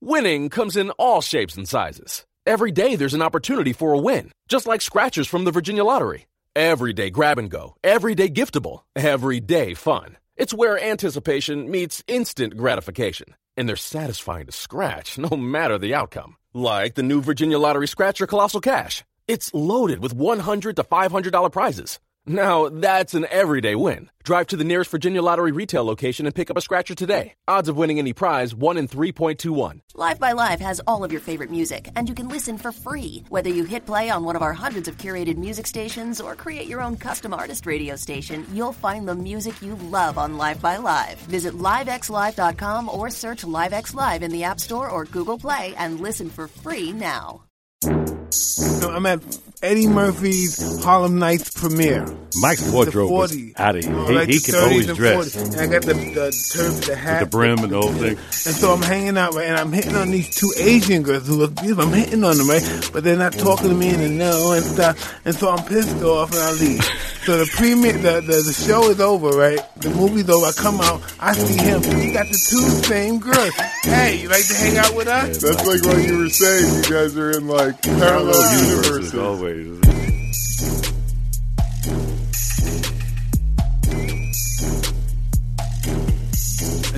Winning comes in all shapes and sizes. Every day there's an opportunity for a win, just like scratchers from the Virginia Lottery. Every day grab and go, every day giftable, every day fun. It's where anticipation meets instant gratification, and they're satisfying to scratch no matter the outcome. Like the new Virginia Lottery Scratcher Colossal Cash. It's loaded with 100 to $500 prizes. Now, that's an everyday win. Drive to the nearest Virginia Lottery retail location and pick up a scratcher today. Odds of winning any prize 1 in 3.21. LiveXLive has all of your favorite music, and you can listen for free. Whether you hit play on one of our hundreds of curated music stations or create your own custom artist radio station, you'll find the music you love on LiveXLive. Visit livexlive.com or search LiveXLive in the App Store or Google Play and listen for free now. I'm at Eddie Murphy's Harlem Nights premiere. Mike's wardrobe was The 40s. out of here. He, like he can always dress 40s. And I got the, the turf, the hat. with the brim and the whole thing. And so I'm hanging out, right, and I'm hitting on these two Asian girls who look beautiful. I'm hitting on them, right? But they're not talking to me and they know and stuff. And so I'm pissed off and I leave. So the premiere, the, the, the show is over, right? The movie's over. I come out, I see him. He got the two same girls. Hey, you like to hang out with us? That's like what you were saying. You guys are in like parallel universes. always.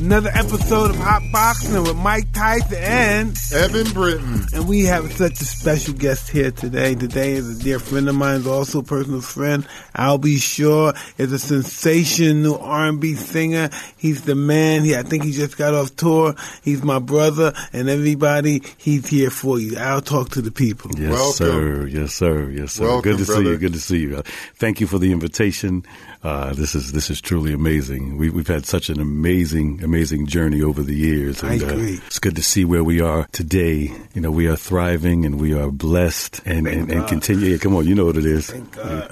Another episode of Hotboxin with Mike Tyson and Eben Britton. And we have such a special guest here today. Today is a dear friend of mine, is also a personal friend. Al B. Sure is a sensational R&B singer. He's the man. He, I think he just got off tour. He's my brother and everybody. He's here for you. I'll talk to the people. Yes, Welcome. sir. Yes, sir. Yes, sir. Welcome, Good to see you. Good to see you. Thank you for the invitation. Uh, this is this is truly amazing. We, we've had such an amazing, amazing journey over the years. I agree. Uh, it's good to see where we are today. You know, we are thriving and we are blessed and, and, and continue. Yeah, come on, you know what it is. You,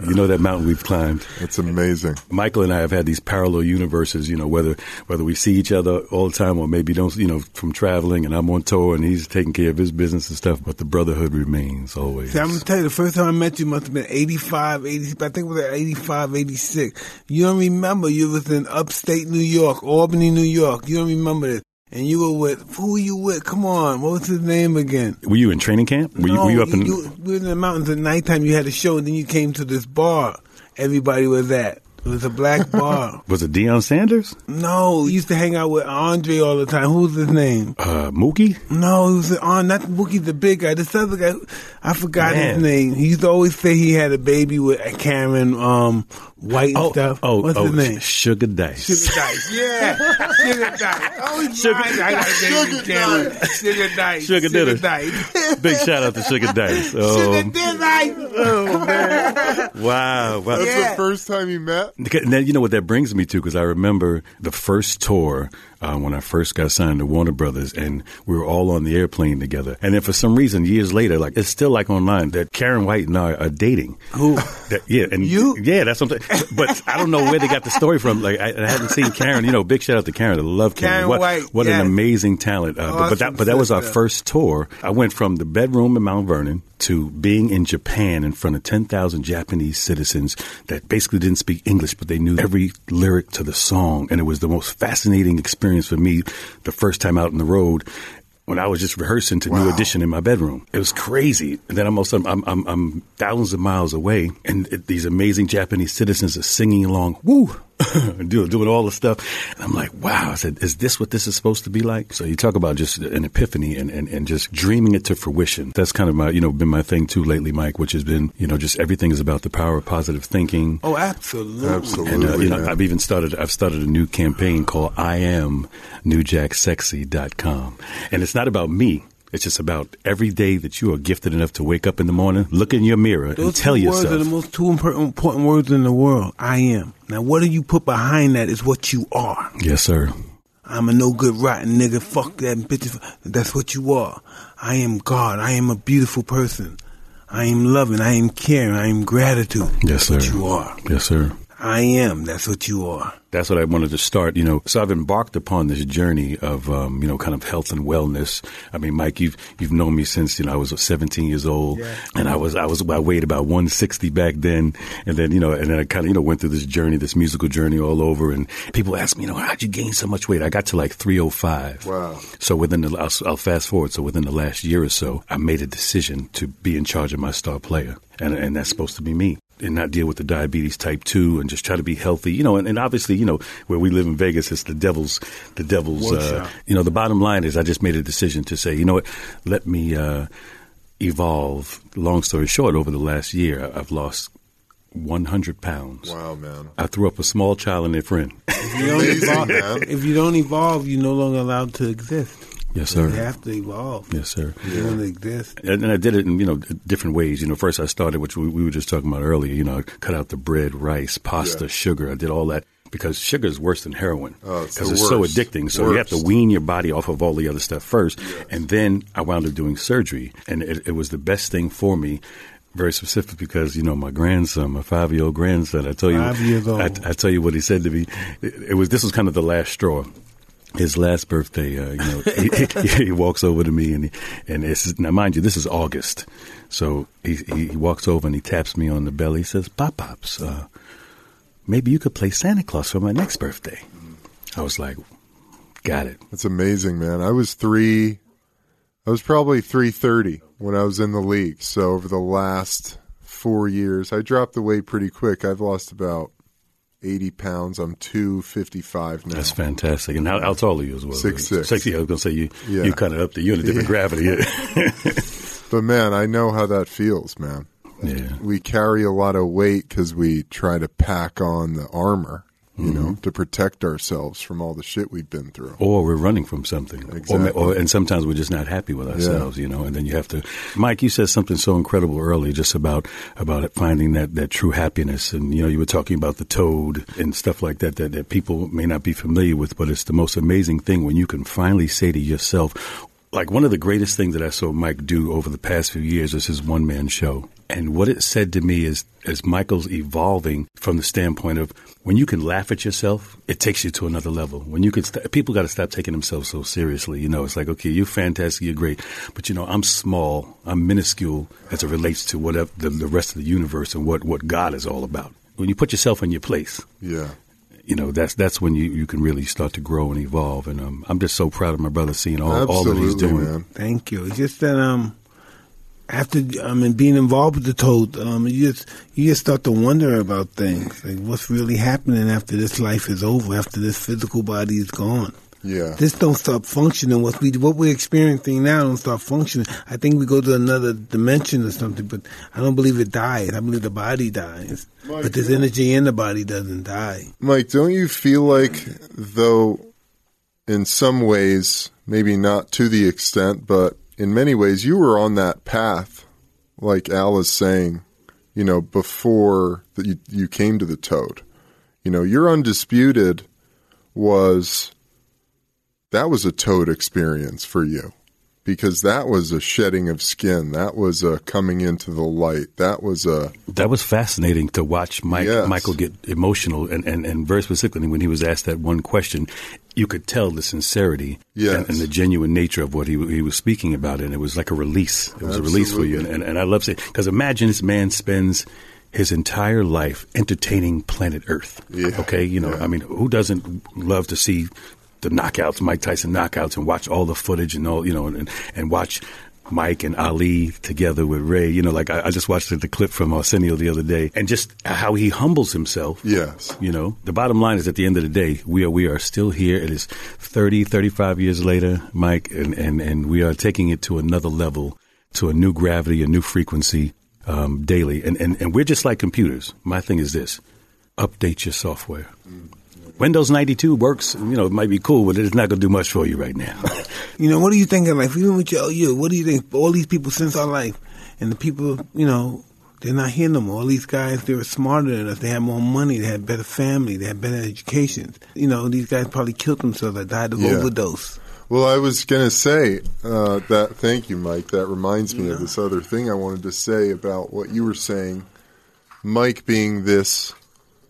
you know that mountain we've climbed. It's amazing. Michael and I have had these parallel universes, you know, whether whether we see each other all the time or maybe don't, you know, from traveling and I'm on tour and he's taking care of his business and stuff, but the brotherhood remains always. See, I'm gonna tell you, the first time I met you must have been 85, 80, I think it was like 85, 86. You don't remember you was in upstate New York, Albany, New York. You don't remember this. And you were with, who were you with? Come on, what was his name again? Were you in training camp? Were, you, were you up in? you, we were in the mountains at nighttime. You had a show, and then you came to this bar. Everybody was at. It was a black bar. was it Deion Sanders? no, he used to hang out with Andre all the time. Who's his name? Uh, Mookie? No, it was on not Wookie the big guy. This other guy, I forgot Man. his name. He used to always say he had a baby with Karyn um, White Oh, stuff. oh, what's oh, his name? Sugar Dice. Sugar Dice. Yeah, Sugar Dice. Oh, he's Sugar- right. I got a baby Sugar with Cameron. Sugar Dice. Sugar Sugar Dice. Big shout out to Sugar Dice. Sugar Um, Dice. Oh man. wow, wow. That's Yeah. the first time you met. And then, you know what that brings me to? Because I remember the first tour uh, when I first got signed to Warner Brothers, and we were all on the airplane together. And then for some reason, years later, like it's still like online that Karyn White and I are dating. Who? That, yeah, and You? Yeah, that's something. But I don't know where they got the story from. Like I, I hadn't seen Karyn. You know, big shout out to Karyn. I love Karyn. Karyn what White, what an amazing talent. Uh, but, but that but that was our first tour. I went from the bedroom in Mount Vernon to being in Japan in front of ten thousand Japanese citizens that basically didn't speak English, but they knew every lyric to the song, and it was the most fascinating experience for me. The first time out on the road when I was just rehearsing to New Edition in my bedroom. It was crazy. And then I'm also I'm I'm, I'm thousands of miles away, and it, these amazing Japanese citizens are singing along, woo, doing doing all the stuff. And I'm like, wow. I said, is this what this is supposed to be like? So you talk about just an epiphany and, and, and just dreaming it to fruition. That's kind of my you know been my thing too lately, Mike, which has been you know just everything is about the power of positive thinking. Oh, absolutely. Absolutely. And uh, you know. I've even started. I've started a new campaign called "I Am NewJackSexy.com," and it's not about me. It's just about every day that you are gifted enough to wake up in the morning, look in your mirror, and Those tell two words yourself. are the most two important, important words in the world. I am. Now, what do you put behind that is what you are. yes, sir. I'm a no good rotten nigga. Fuck that bitch. That's what you are. I am God. I am a beautiful person. I am loving. I am caring. I am gratitude. Yes, sir. That's what you are. Yes, sir. I am. That's what you are. That's what I wanted to start, you know. So I've embarked upon this journey of, um, you know, kind of health and wellness. I mean, Mike, you've you've known me since you know I was 17 years old, Yeah. and I was I was I weighed about 160 back then, and then you know, and then I kind of you know went through this journey, this musical journey all over, and people ask me, you know, how'd you gain so much weight? I got to like 305. Wow. So within the I'll, I'll fast forward. So within the last year or so, I made a decision to be in charge of my star player, and and that's supposed to be me. And not deal with the diabetes type two, and just try to be healthy, you know. And, and obviously, you know, where we live in Vegas, it's the devil's, the devil's. Uh, you know, the bottom line is, I just made a decision to say, you know what, let me uh, evolve. Long story short, over the last year, I've lost 100 pounds. Wow, man. I threw up a small child and their friend. If you don't evolve, man. if you don't evolve, you're no longer allowed to exist. Yes, sir. You have to evolve. Yes, sir. If you want to exist. And, and I did it in you know different ways. You know, first I started, which we, we were just talking about earlier. You know, I cut out the bread, rice, pasta, Yeah. sugar. I did all that because sugar is worse than heroin Oh, it's because it's so addicting. So you have to wean your body off of all the other stuff first, and then I wound up doing surgery, and it, it was the best thing for me. Very specific because you know my grandson, my five year old grandson. I tell you, Five years old. I, I tell you what he said to me. It, it was this was kind of the last straw his last birthday, uh, you know, he, he, he walks over to me and he, and it's now mind you, this is August, so he, he walks over and he taps me on the belly. He says, "Pop pops, uh, maybe you could play Santa Claus for my next birthday." I was like, "Got it." That's amazing, man. I was three. I was probably three thirty when I was in the league. So over the last four years, I dropped the weight pretty quick. I've lost about eighty pounds. I'm two fifty five now. That's fantastic. And how, how tall are you as well? Six, six. Six. Yeah, I was gonna say you. Yeah. You kind of up there. You're in a different gravity. But man, I know how that feels, man. yeah. We carry a lot of weight because we try to pack on the armor, you know, Mm-hmm. to protect ourselves from all the shit we've been through. or we're running from something, Exactly. or and sometimes we're just not happy with ourselves, you know. And then you have to. Mike, you said something so incredible earlier, just about about finding that that true happiness, and you know, you were talking about the toad and stuff like that, that that people may not be familiar with, but it's the most amazing thing when you can finally say to yourself. Like one of the greatest things that I saw Mike do over the past few years is his one man show. And what it said to me is, as Michael's evolving from the standpoint of when you can laugh at yourself, it takes you to another level. When you can, st- people got to stop taking themselves so seriously. You know, it's like, okay, you're fantastic, you're great, but you know, I'm small, I'm minuscule as it relates to whatever the, the rest of the universe and what what God is all about. When you put yourself in your place, Yeah. You know, that's that's when you, you can really start to grow and evolve. And um, I'm just so proud of my brother seeing all, all that he's doing. man. Thank you. It's just that um, after I mean being involved with the toad, um, you just you just start to wonder about things like what's really happening after this life is over, after this physical body is gone. Yeah. This don't stop functioning. What we what we're experiencing now don't stop functioning. I think we go to another dimension or something, but I don't believe it dies. I believe the body dies, but this energy in the body doesn't die. Mike, don't you feel like, though, in some ways, maybe not to the extent, but in many ways, you were on that path, like Al is saying, you know, before that you, you came to the toad. You know, your undisputed was that was a toad experience for you because that was a shedding of skin. That was a coming into the light. That was a That was fascinating to watch Mike, Yes. Michael get emotional, and, and, and very specifically when he was asked that one question, you could tell the sincerity Yes. and, and the genuine nature of what he, he was speaking about, and it was like a release. It was a release for you, and, and, and I love saying because imagine this man spends his entire life entertaining planet Earth. Yeah. Okay, you know, Yeah. I mean, who doesn't love to see the knockouts, Mike Tyson knockouts, and watch all the footage and all, you know, and, and watch Mike and Ali together with Ray. You know, like I, I just watched the, clip from Arsenio the other day, and just how he humbles himself. yes. You know, the bottom line is at the end of the day, we are we are still here. It is 30, 35 years later, Mike, and, and, and we are taking it to another level, to a new gravity, a new frequency um, daily. And, and, and we're just like computers. My thing is this update your software. Windows 92 works, you know, it might be cool, but it's not going to do much for you right now. You know, what do you think of life? Even with your, you, what do you think? All these people since our life, and the people, you know, they're not here no more. All these guys, they were smarter than us. They had more money. They had better family. They had better educations. You know, these guys probably killed themselves or died of Yeah. overdose. Well, I was going to say uh, that. Thank you, Mike. That reminds me of this other thing I wanted to say about what you were saying. Mike being this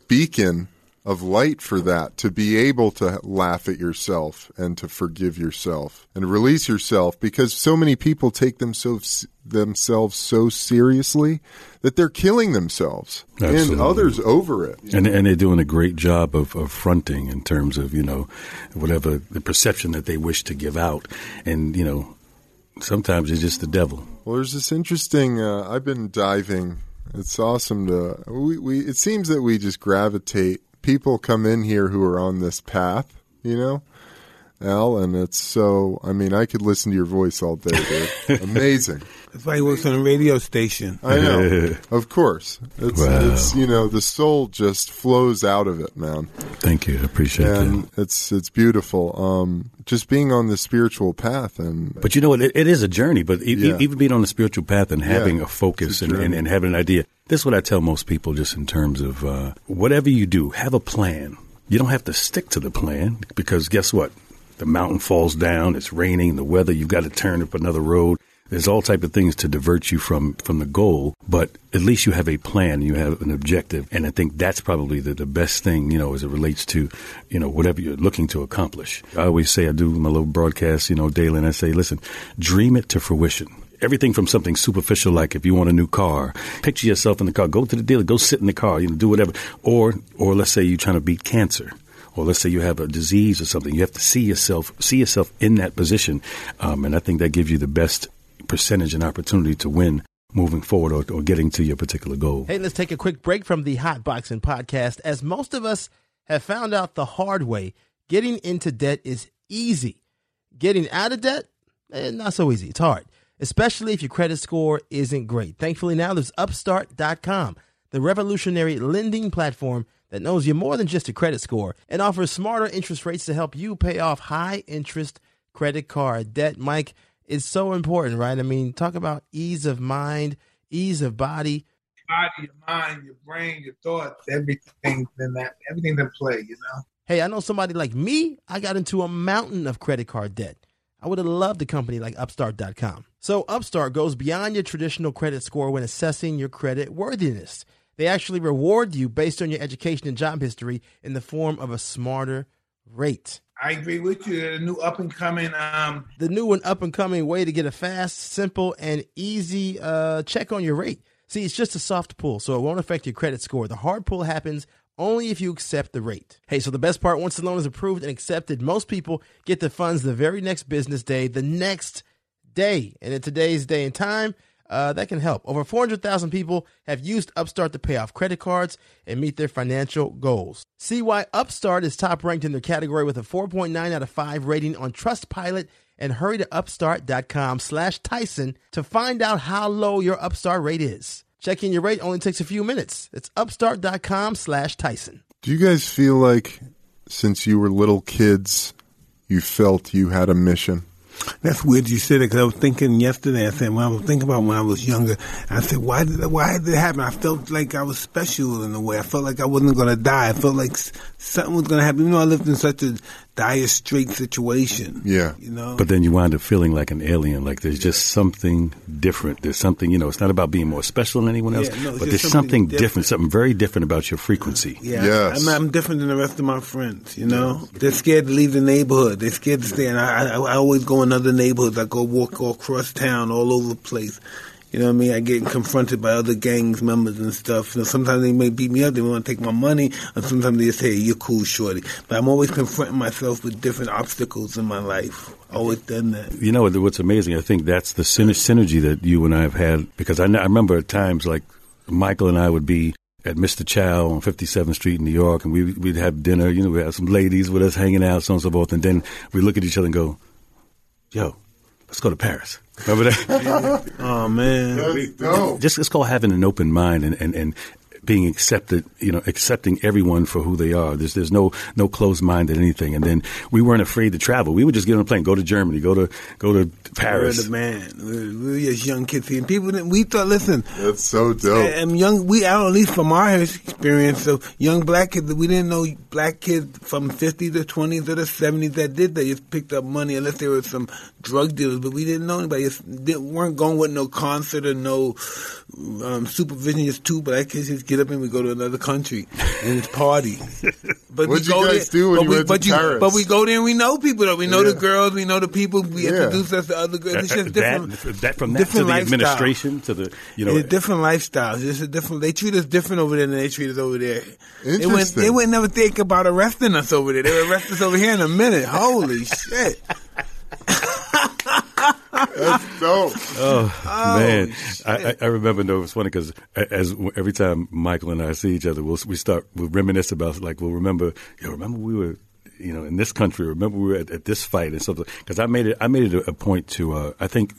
beacon of light for that to be able to laugh at yourself and to forgive yourself and release yourself because so many people take themselves themselves so seriously that they're killing themselves and others over it. And, and they're doing a great job of, of fronting in terms of, you know, whatever the perception that they wish to give out. And, you know, sometimes it's just the devil. Well, there's this interesting. Uh, I've been diving. It's awesome to. We, we. It seems that we just gravitate. People come in here who are on this path. You know, Al, and it's so. I mean, I could listen to your voice all day, dude. Amazing. That's why he works on a radio station. I know. of course, it's Wow. it's you know the soul just flows out of it, man, Thank you. I appreciate and that. it's it's beautiful. Um, just being on the spiritual path and But you know what? It, it is a journey. But e- e- Yeah. even being on the spiritual path and having Yeah, a focus a and, and, and having an idea. This is what I tell most people just in terms of uh, whatever you do, have a plan. You don't have to stick to the plan because guess what? The mountain falls down, it's raining, the weather, you've got to turn up another road. There's all type of things to divert you from, from the goal, but at least you have a plan, you have an objective, and I think that's probably the, the best thing, you know, as it relates to, you know, whatever you're looking to accomplish. I always say I do my little broadcast, you know, daily, and I say, listen, dream it to fruition everything from something superficial like if you want a new car picture yourself in the car go to the dealer go sit in the car you know do whatever or or let's say you're trying to beat cancer or let's say you have a disease or something you have to see yourself see yourself in that position um, and i think that gives you the best percentage and opportunity to win moving forward or, or getting to your particular goal Hey, let's take a quick break from the Hotboxin podcast. As most of us have found out the hard way, getting into debt is easy. Getting out of debt, eh, not so easy. It's hard, especially if your credit score isn't great. Thankfully, now there's Upstart.com, the revolutionary lending platform that knows you're more than just a credit score and offers smarter interest rates to help you pay off high interest credit card debt. Mike, is so important, right? I mean, talk about ease of mind, ease of body. Body, your mind, your brain, your thoughts, everything in that, everything's in play. You know. Hey, I know somebody like me, I got into a mountain of credit card debt. I would have loved a company like Upstart.com. So, Upstart goes beyond your traditional credit score when assessing your credit worthiness. They actually reward you based on your education and job history in the form of a smarter rate. I agree with you. The new up and coming. Um, The new and up and coming way to get a fast, simple, and easy uh, check on your rate. See, it's just a soft pull, so it won't affect your credit score. The hard pull happens only if you accept the rate. Hey, so the best part once the loan is approved and accepted, most people get the funds the very next business day, the next day. And in today's day and time, uh, that can help. Over 400,000 people have used Upstart to pay off credit cards and meet their financial goals. See why Upstart is top ranked in their category with a 4.9 out of 5 rating on Trustpilot and hurry to upstart.com slash Tyson to find out how low your Upstart rate is. Checking your rate only takes a few minutes. It's upstart.com slash Tyson. Do you guys feel like since you were little kids, you felt you had a mission? That's weird you said it because I was thinking yesterday. I said when I was thinking about when I was younger. I said why did why did it happen? I felt like I was special in a way. I felt like I wasn't to die. I felt like something was going to happen. Even though I lived in such a dire straight situation. Yeah. you know. But then you wind up feeling like an alien, like there's just something different. There's something, you know, it's not about being more special than anyone else, Yeah, no, but there's something something different. different. something very different about your frequency. Yeah, Yes. I'm, I'm different than the rest of my friends. You know, they're scared to leave the neighborhood. They're scared to stay. And I, I, I always go in other neighborhoods. I go walk all across town, all over the place. You know what I mean? I get confronted by other gangs members and stuff. You know, sometimes they may beat me up. They want to take my money, and sometimes they say, "You're cool, shorty." But I'm always confronting myself with different obstacles in my life. Always done that. You know what's amazing? I think that's the synergy that you and I have had because I, I remember at times like Michael and I would be at Mr. Chow on 57th Street in New York, and we, we'd have dinner. You know, we have some ladies with us hanging out, so on and so forth, and then we look at each other and go, "Yo, let's go to Paris." Remember that? Oh man, That's dope. just it's called having an open mind and, and, and being accepted, you know, accepting everyone for who they are. There's there's no no closed mind at anything. And then we weren't afraid to travel. We would just get on a plane, go to Germany, go to go to we're Paris. the man. We're, we're just young kids, and people. didn't- We thought, listen, That's so dope. And young, we I at least from our experience of young black kids, we didn't know black kids from 50s to 20s or the 70s that did that just picked up money unless there was some drug dealers, but we didn't know anybody. Just didn't, weren't going with no concert or no um, supervision. Just two black kids just get up and we go to another country and it's party. But What'd we you go guys there, do when but you we, went to but you, Paris? But we go there and we know people. Though. We know Yeah. the girls, we know the people. We Yeah. introduce us to other girls. It's just different. that, that from that to the lifestyle. administration to the you know it's different lifestyles. It's a different. They treat us different over there than they treat us over there. They wouldn't, Interesting. they wouldn't never think about arresting us over there. They would arrest us over here in a minute. Holy shit! That's dope. Oh, man. I, I, remember though it's funny because as every time Michael and I see each other, we'll we start we'll reminisce about like we'll remember. Yo, remember we were. You know, in this country, remember we were at, at this fight and something. Because I made it, I made it a, a point to. Uh, I think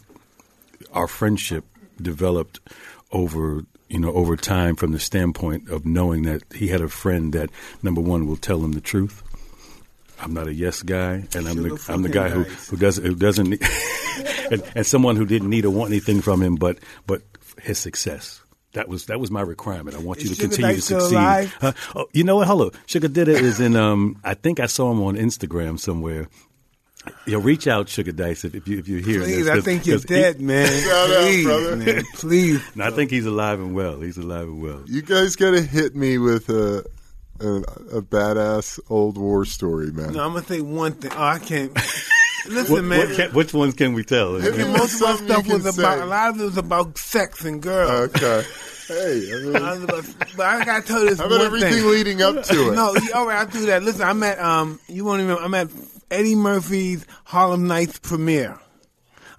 our friendship developed over you know over time from the standpoint of knowing that he had a friend that number one will tell him the truth. I'm not a yes guy, and I'm the Sugar I'm the guy who, who doesn't who doesn't need, and, and someone who didn't need or want anything from him, but but his success. That was that was my requirement. I want you to Sugar continue to succeed. Huh? Oh, you know what? Hello, Sugar Dida is in. Um, I think I saw him on Instagram somewhere. Yo, reach out, Sugar Dice, if, if you if you're here. Please, I think you're dead, man. Shout out, Please, brother. man. Please. No, I think he's alive and well. He's alive and well. You guys got to hit me with a, a a badass old war story, man. No, I'm gonna say one thing. Oh, I can't. Listen, What, man. what can, which ones can we tell? Hit me And with most of our stuff was about a lot of it was about sex and girls. Okay. Hey, I mean, I about- but I gotta tell you this how about everything thing. leading up to it? No, all right, I'll do that. Listen, I'm at um, you won't even. I'm at Eddie Murphy's Harlem Nights premiere.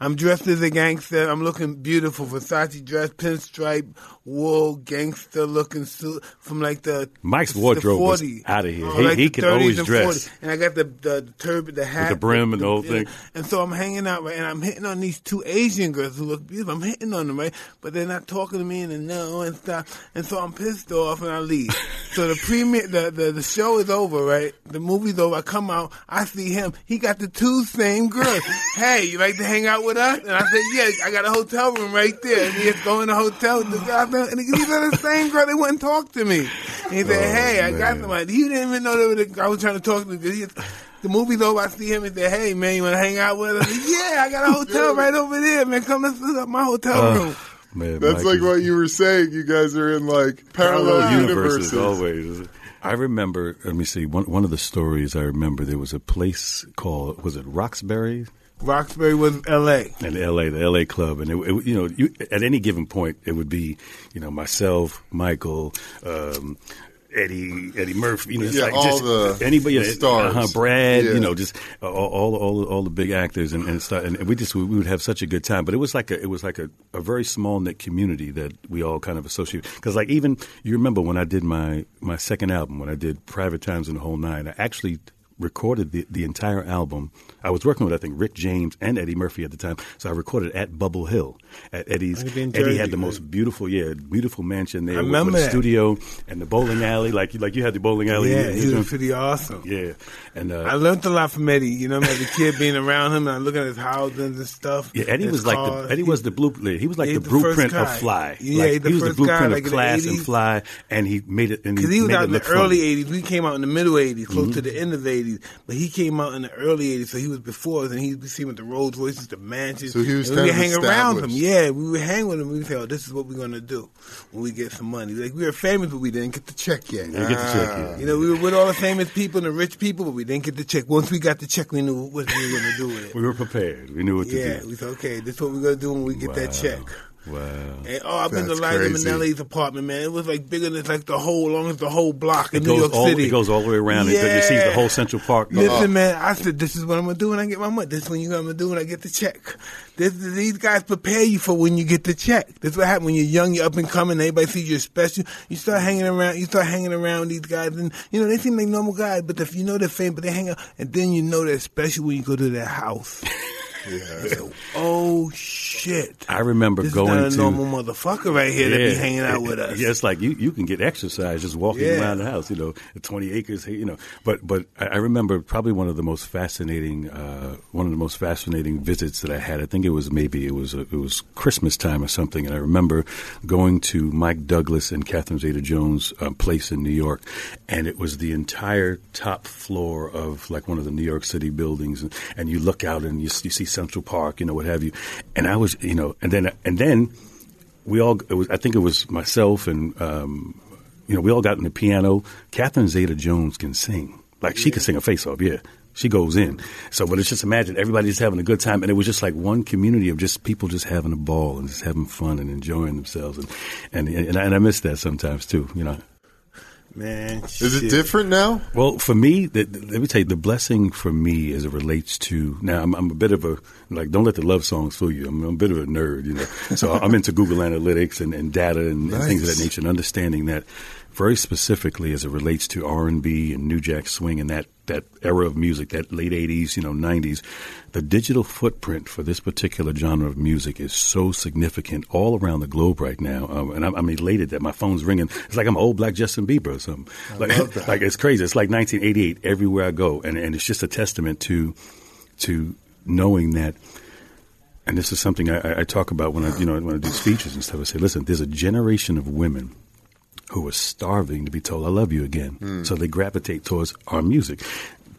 I'm dressed as a gangster. I'm looking beautiful. Versace dress, pinstripe, wool, gangster looking suit from like the Mike's the wardrobe was 40s. outta here. Oh, He- like he the can always and dress. 40s. And I got the the, the turban, the hat, the brim and the whole thing. And so I'm hanging out, right, and I'm hitting on these two Asian girls who look beautiful. I'm hitting on them, right, but they're not talking to me and no and stuff. And so I'm pissed off and I leave. so the premiere, the, the the show is over, right? The movie's over. I come out, I see him. He got the two same girls. hey, you like to hang out with us? And I said, yeah. I got a hotel room right there. And he had to go in the hotel with the guy, and these are the same girl. They wouldn't talk to me. And he said, oh, hey, I got somebody. He didn't even know that I was trying to talk to him. 'cause he- the movie's over. I see him and say, "Hey, man, you want to hang out with us?" Said, yeah, I got a hotel right over there, man. Come let's set up my hotel uh, room. Man, That's Mike like is- what you were saying. You guys are in like parallel, parallel universes. universes always. I remember. Let me see. One one of the stories I remember. There was a place called was it Roxbury Roxbury was L.A. and L.A. The L.A. club, and it, it you know you, at any given point it would be you know myself, Michael. Um, Eddie, Eddie Murphy, you know, Yeah, like all just the- anybody, the stars. uh-huh, Brad, Yeah. you know, just all, all, all, all the big actors, and and, stuff, and we just we would have such a good time. But it was like a it was like a, a very small knit community that we all kind of associated. Because like even you remember when I did my my second album, when I did Private Times and the Whole Nine, I actually recorded the, the entire album. I was working with I think Rick James and Eddie Murphy at the time, so I recorded at Bubble Hill at Eddie's. Like in Eddie had Jersey, the most beautiful, yeah, beautiful mansion there I with, remember with a that. studio and the bowling alley, like like you had the bowling alley. Yeah, he in- was pretty awesome. yeah, and uh, I learned a lot from Eddie. You know, as a kid being around him and I looking at his houses and stuff. Yeah, Eddie his was like the Eddie was the blueprint. He was like He's the the blueprint of. Fly. Yeah, Like, he's the he was the first guy, blueprint like of class and Fly, and he made it. and he Because he was out in the early '80s. We came out in the middle '80s, close Mm-hmm. to the end of the '80s. But he came out in the early '80s, so he was before us, and he we see him with the Rolls Royces, the mansions. So he was and we hang around him. Yeah, we would hang with him. We would say, "Oh, this is what we're gonna do when we get some money." Like we were famous, but we didn't get the check yet. You get the check, yeah. You know, we were with all the famous people and the rich people, but we didn't get the check. Once we got the check, we knew what we were gonna do with it. We were prepared. We knew what to Yeah, do. Yeah, we said, okay, this is what we're gonna do when we get that check. Wow. And, oh, I've been That's to Liza crazy. Minnelli's apartment, man. It was like bigger than like the whole, long as the whole block in It New goes York all. City. It goes all the way around. It- You see the whole Central Park. Listen, man, I said, this is what I'm gonna do when I get my money. This is what you're gonna do when I get the check. This, these guys prepare you for when you get the check. This is what happens when you're young, you're up and coming. Everybody sees you're special. You start hanging around. You start hanging around these guys, and you know they seem like normal guys, but if you know they're famous, but they hang out, and then you know they're special when you go to their house. Yeah. Oh shit! I remember this going is to not a normal motherfucker right here that be hanging out with us. Yeah, it's like you, you can get exercise just walking Yeah. around the house, you know, 20 acres, you know. But but I I remember probably one of the most fascinating uh, one of the most fascinating visits that I had. I think it was maybe it was it was Christmas time or something, and I remember going to Mike Douglas and Catherine Zeta-Jones' um, place in New York, and it was the entire top floor of like one of the New York City buildings, and, and you look out and you, s- you see Central Park, you know, what have you, and I was, you know, and then and then we all it was I think it was myself and um, you know we all got in the piano. Catherine Zeta Jones can sing like she can sing a face off. Yeah, she goes in. So, but it's just imagine everybody just having a good time, and it was just like one community of just people just having a ball and just having fun and enjoying themselves, and and and I, and I miss that sometimes too. You know. Man, Is it different now? Well, for me, the, the- let me tell you, the blessing for me as it relates to now, I'm, I'm a bit of a like, don't let the love songs fool you. I'm, I'm a bit of a nerd, you know. So I'm into Google Analytics and, and data and, and things of that nature, and understanding that very specifically as it relates to R and B and New Jack Swing and that that era of music, that late '80s, you know, '90s, the digital footprint for this particular genre of music is so significant all around the globe right now. Um, and I'm, I'm elated that my phone's ringing. It's like I'm an old black Justin Bieber or something. Like, like it's crazy. It's like 1988 everywhere I go, and and it's just a testament to to knowing that. And this is something I, I- I talk about when I you know when I do speeches and stuff. I say, listen, there's a generation of women who are starving to be told "I love you" again, hmm. so they gravitate towards our music.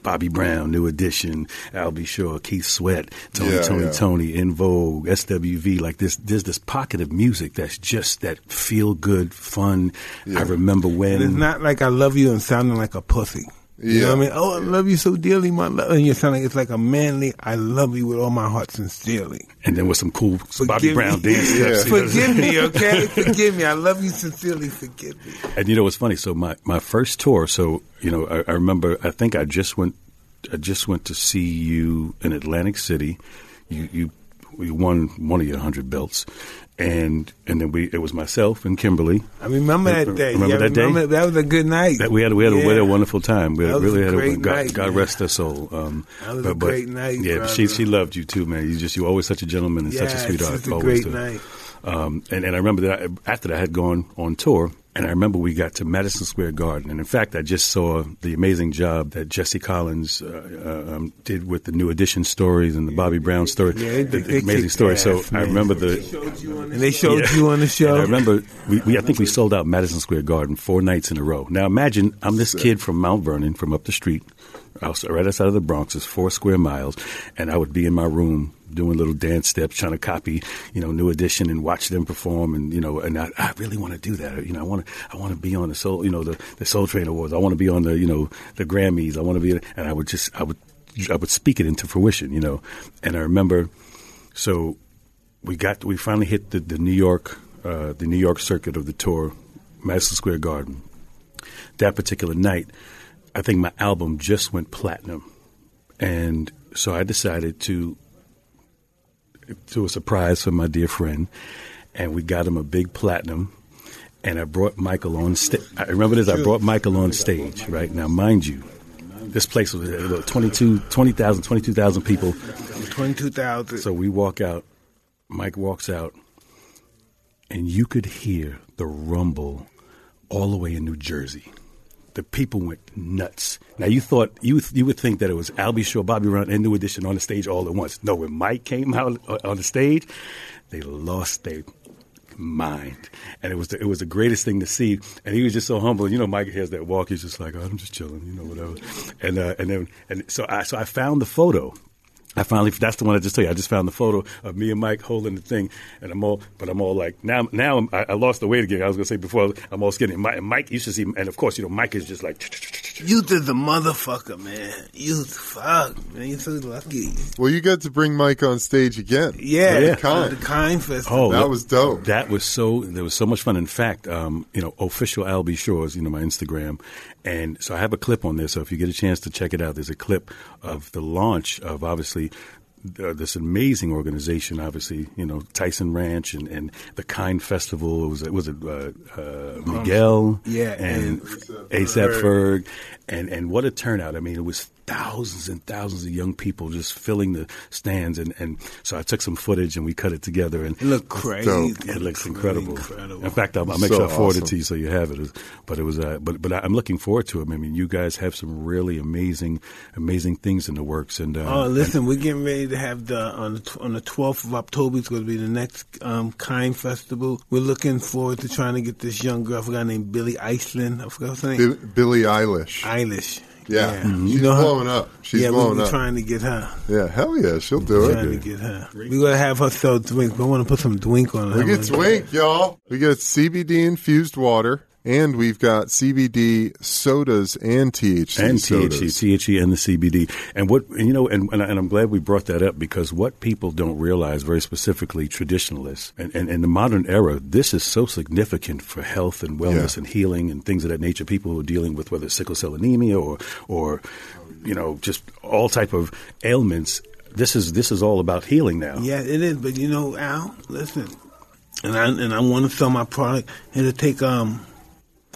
Bobby Brown, New Edition, Al B. Sure, Keith Sweat, Tony, Yeah, Tony, yeah. Tony, En Vogue, SWV. Like this, there's this pocket of music that's just that feel good, fun. I remember when And it's not like I love you and sounding like a pussy. You know what I mean? Oh, I love you so dearly, my love. And you sound like it's like a manly, I love you with all my heart sincerely. and then with some cool Bobby Forgive Brown me. dance steps. you. Forgive me, okay? Forgive me. I love you sincerely. Forgive me. And you know what's funny? So my, my first tour. So you know, I, I remember. I think I just went. I just went to see you in Atlantic City. You you we won one of your hundred belts, and and then we it was myself and Kimberly. I remember that day. Remember Yeah, that day? That was a good night. That we had we had, a, we had a wonderful time. We really a had a God, night, God rest her soul. Um, That was a great night, Yeah, but she she loved you too, man. You just you were always such a gentleman and such a sweetheart. it's a always great do. night. Um, and, and I remember that I, after that I had gone on tour, and I remember we got to Madison Square Garden, and in fact, I just saw the amazing job that Jesse Collins uh, uh, um, did with the New Edition stories and the Bobby Brown story, Yeah, they- the, they amazing kicked story. So ass, I remember the And they showed yeah. you on the show. And I remember, we, we, I think we sold out Madison Square Garden four nights in a row. Now imagine I'm this kid from Mount Vernon, from up the street, right outside of the Bronx, it's four square miles, and I would be in my room doing little dance steps, trying to copy, you know, New Edition and watch them perform, and you know, and I, I really want to do that. You know, I want to, I want to be on the Soul, you know, the the Soul Train Awards. I want to be on the, you know, the Grammys. I want to be, and I would just, I would, I would speak it into fruition, you know. And I remember, so we got we finally hit the, the New York uh, the New York circuit of the tour, Madison Square Garden. That particular night, I think my album just went platinum, and so I decided to do a surprise for my dear friend, and we got him a big platinum. And I brought Michael on stage. I remember this. I brought Michael on stage. Right now, mind you, this place was uh, 22 20,000, 22,000 people. 22,000. So we walk out. Mike walks out, and you could hear the rumble all the way in New Jersey. The people went nuts. Now you thought you you would think that it was Al B. Sure, Bobby Brown, and New Edition on the stage all at once. No, when Mike came out on the stage, they lost their mind, and it was the, it was the greatest thing to see. And he was just so humble. You know, Mike has that walk. He's just like, oh, I'm just chilling, you know, whatever. And uh, and then and so I so I found the photo. I finally, that's the one I just tell you. I just found the photo of me and Mike holding the thing, and I'm all, but I'm all like, now, now I'm, I, I lost the weight again. I was gonna say before, I'm all skinny. Mike, and Mike, you should see, and of course, you know, Mike is just like, you did the motherfucker, man. Youth, fuck, man. You're so lucky. Well, you got to bring Mike on stage again. Yeah, Yeah. the Kind Festival. Oh, That was dope. That was so. There was so much fun. In fact, um, you know, official Al B. Sure's, you know, my Instagram, and so I have a clip on there. So if you get a chance to check it out, there's a clip of the launch of obviously. Uh, this amazing organization, obviously, you know Tyson Ranch and, and the Kind Festival. It was it was it uh, uh, Miguel, Yeah, and and ASAP Ferg, and and what a turnout! I mean, it was thousands and thousands of young people just filling the stands. And, and so I took some footage and we cut it together. And It looked crazy. dope. it looks incredible. incredible. In fact, I'll, I'll make So sure I forward it to you so you have it. It But it was, uh, but but I'm looking forward to it. I mean, you guys have some really amazing, amazing things in the works. And uh, Oh, listen, we're getting ready to have the on the on the twelfth of October. It's going to be the next um, Kind Festival. We're looking forward to trying to get this young girl. I forgot her name, Billie Iceland. I forgot her name. Bi- Billie Eilish. Eilish. Yeah. Mm-hmm. You She's know her? blowing up. She's yeah, blowing we're up. trying to get her. Yeah, hell yeah, she'll do it. Trying to it. get her. We're going to have her sell drink. I want to put some drink on her. We get Twink, y'all. We get CBD infused water, and we've got CBD sodas and THC and sodas. THC, THC, and the CBD. And what you know, and, and, I- and I'm glad we brought that up because what people don't realize, very specifically traditionalists, and, and in the modern era, this is so significant for health and wellness Yeah. and healing and things of that nature. People who are dealing with whether it's sickle cell anemia or or you know just all type of ailments. This is this is all about healing now. Yeah, it is. But you know, Al, listen, and I and I want to sell my product. It'll take um,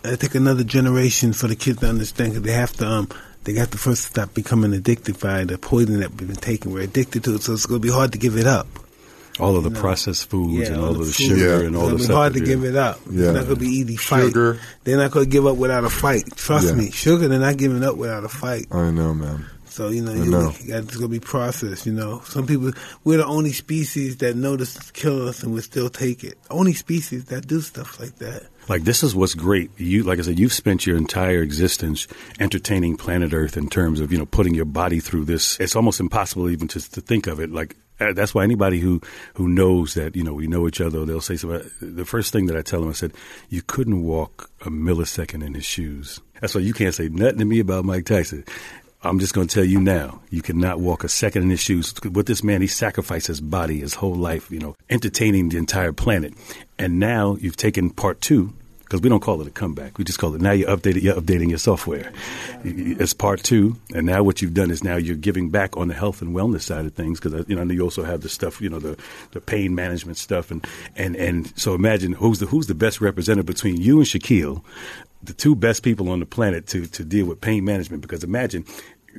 it'll take another generation for the kids to understand. Cause they have to um, they got to first stop becoming addicted by the poison that we've been taking. We're addicted to it, so it's going to be hard to give it up. All of the know. processed foods and all, of the food. sugar Yeah. and all It'll the be stuff. hard to you- give it up. Yeah. It's not going to be easy fight. Sugar. They're not going to give up without a fight. Trust Yeah. me. Sugar, they're not giving up without a fight. I know, man. So you know, you know. you got- it's gonna be processed. You know, some people we're the only species that know this kill us and we still take it. Only species that do stuff like that. Like this is what's great. You, like I said, you've spent your entire existence entertaining planet Earth in terms of you know putting your body through this. It's almost impossible even to, to think of it. Like uh, that's why anybody who who knows that you know we know each other, they'll say something. The first thing that I tell them, I said, you couldn't walk a millisecond in his shoes. That's why you can't say nothing to me about Mike Tyson. I'm just going to tell you now, you cannot walk a second in his shoes. With this man, he sacrificed his body, his whole life, you know, entertaining the entire planet. And now you've taken part two, because we don't call it a comeback. We just call it now you're updated, you're updating your software. It's part two. And now what you've done is now you're giving back on the health and wellness side of things. Because, uh, you know, know you also have the stuff, you know, the, the pain management stuff. And, and, and so imagine who's the, who's the best representative between you and Shaquille, the two best people on the planet to, to deal with pain management. Because imagine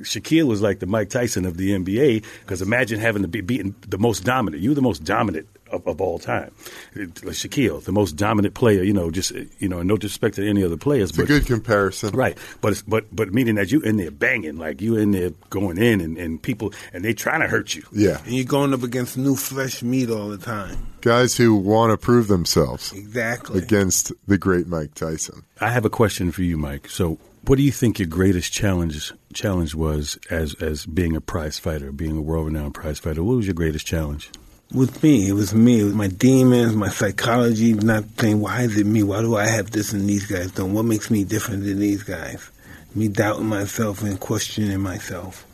Shaquille was like the Mike Tyson of the NBA because imagine having to be beaten the most dominant. You were the most dominant of, of all time. It- Shaquille, the most dominant player. You know, just you know, no disrespect to any other players, It's a but good comparison. right. But it's, but but meaning that you in there banging, like you in there going in, and, and people and they trying to hurt you. Yeah. And you're going up against new flesh meat all the time. Guys who want to prove themselves Exactly. against the great Mike Tyson. I have a question for you, Mike. So, what do you think your greatest challenge challenge was as as being a prize fighter, being a world renowned prize fighter? What was your greatest challenge? With me, it was me. It was my demons, my psychology, not saying, why is it me? Why do I have this and these guys don't? What makes me different than these guys? Me doubting myself and questioning myself.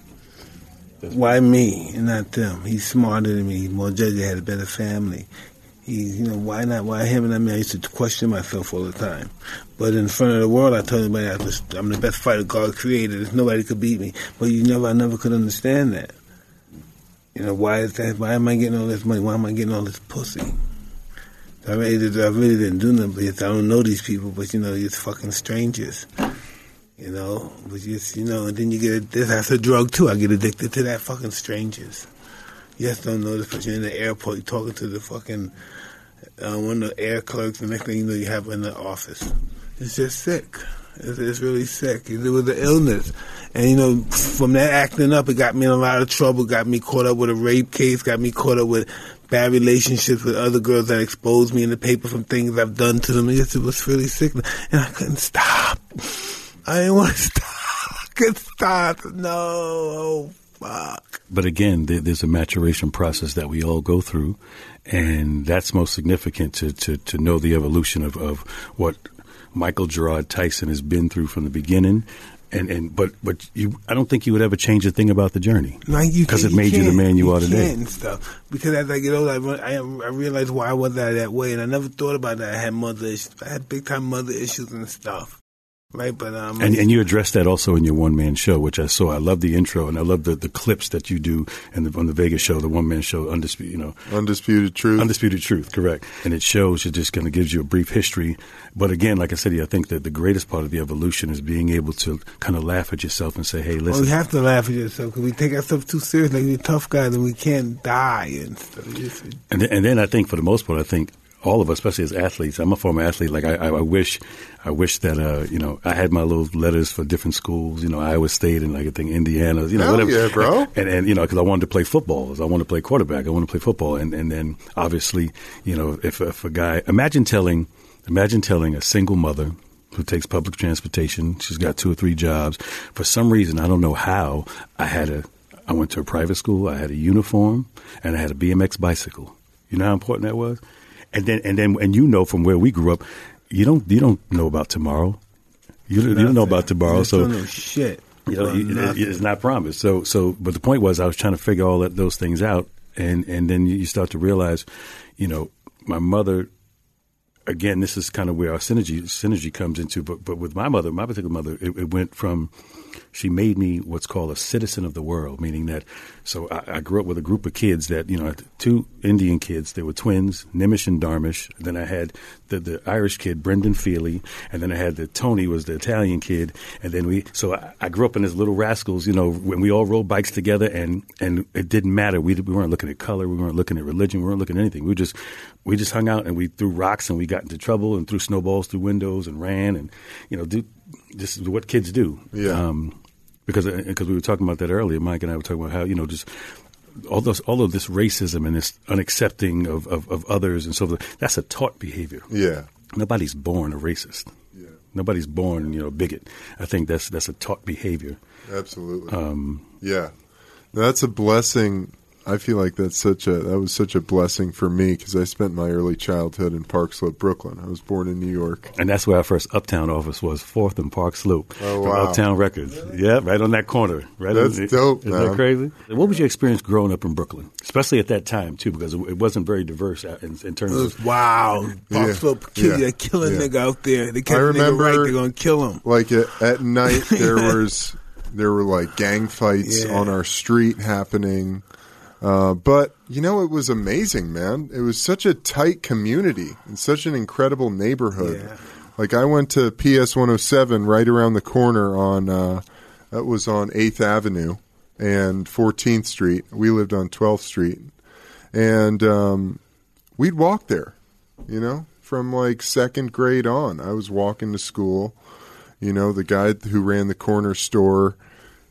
Why me and not them? He's smarter than me. He's more judged. He had a better family. You know, why not? Why him and not me? I used to question myself all the time. But in front of the world, I told everybody I was, I'm the best fighter God created. Nobody could beat me. But you never, I never could understand that. You know, why is that? Why am I getting all this money? Why am I getting all this pussy? I really, did, I really didn't do nothing. I don't know these people, but you know, it's fucking strangers. You know, but just you know, and then you get this. That's a drug too. I get addicted to that fucking strangers. You just don't know this, but you're in the airport, talking to the fucking uh, one of the air clerks. The next thing you know, you have in the office. It's just sick. It's, it's really sick. It was an illness, and you know, from that acting up, it got me in a lot of trouble. Got me caught up with a rape case. Got me caught up with bad relationships with other girls that exposed me in the paper from things I've done to them. It, it was really sick, and I couldn't stop. I didn't want to stop. I couldn't stop. No, oh fuck. But again, there's a maturation process that we all go through, and that's most significant to, to, to know the evolution of, of what Michael Gerard Tyson has been through from the beginning. And, and but but you, I don't think you would ever change a thing about the journey Like you because it made you the man you, are today. and stuff. Because as I get older, I, I, I realize why I was that that way, and I never thought about that. I had mother issues. I had big time mother issues and stuff. Right, but um, And, and you addressed that also in your one man show, which I saw. I love the intro and I love the, the clips that you do and the, on the Vegas show, the one man show, undisputed, you know, Undisputed truth. undisputed truth, correct. And it shows it just kind of gives you a brief history. But again, like I said, I think that the greatest part of the evolution is being able to kind of laugh at yourself and say, "Hey, well, listen." we have to laugh at yourself because we take ourselves too seriously. Like we're tough guys and we can't die and stuff. And then, and then I think for the most part, I think all of us, especially as athletes, I'm a former athlete. Like I, I, wish, I wish that uh, you know I had my little letters for different schools. You know, Iowa State and like I think Indiana. You know, Hell whatever. yeah, bro. And and you know, because I wanted to play football. I wanted to play quarterback. I wanted to play football. And and then obviously, you know, if if a guy, imagine telling, imagine telling a single mother. Who takes public transportation? She's got two or three jobs. For some reason, I don't know how. I had a, I went to a private school. I had a uniform, and I had a BMX bicycle. You know how important that was. And then, and then, and you know from where we grew up, you don't, you don't know about tomorrow. You, don't- you don't know about tomorrow. Just So shit. you know, it- it's not promised. So, so, but the point was, I was trying to figure all that, those things out, and and then you start to realize, you know, my mother. Again, this is kind of where our synergy synergy comes into. But but with my mother, my particular mother, it, it went from she made me what's called a citizen of the world, meaning that. So I, I grew up with a group of kids that you know, two Indian kids. They were twins, Nimish and Darmish. Then I had the the Irish kid, Brendan Feely, and then I had the Tony was the Italian kid, and then we. So I, I grew up in this little rascals, you know, when we all rode bikes together, and and it didn't matter. We we weren't looking at color, we weren't looking at religion, we weren't looking at anything. We just we just hung out and we threw rocks and we got into trouble and threw snowballs through windows and ran and you know do this is what kids do. Yeah. Um, because because we were talking about that earlier, Mike and I were talking about how you know just all those all of this racism and this unaccepting of, of, of others and so forth. That's a taught behavior. yeah. Nobody's born a racist. Yeah. Nobody's born you know a bigot. I think that's that's a taught behavior. Absolutely. Um, yeah. That's a blessing. I feel like that's such a that was such a blessing for me because I spent my early childhood in Park Slope, Brooklyn. I was born in New York. and that's where our first Uptown office was, Fourth and Park Slope. Oh, wow. Uptown Records. Yeah, right on that corner. Right. That's on, dope, Isn't man. that crazy? What was your experience growing up in Brooklyn, especially at that time too? Because it, it wasn't very diverse uh, in, in terms was of. wow. Park Yeah. Slope kill, Yeah. yeah. kill a Yeah. nigga out there. They catch I a nigga remember- right, they're gonna kill him. Like at, at night, there was there were like gang fights Yeah. on our street happening. Uh, but you know, it was amazing, man. It was such a tight community and such an incredible neighborhood. Yeah. Like I went to PS 107 right around the corner on uh, that was on Eighth Avenue and 14th Street. We lived on 12th Street, and um, we'd walk there. You know, from like second grade on, I was walking to school. You know, the guy who ran the corner store.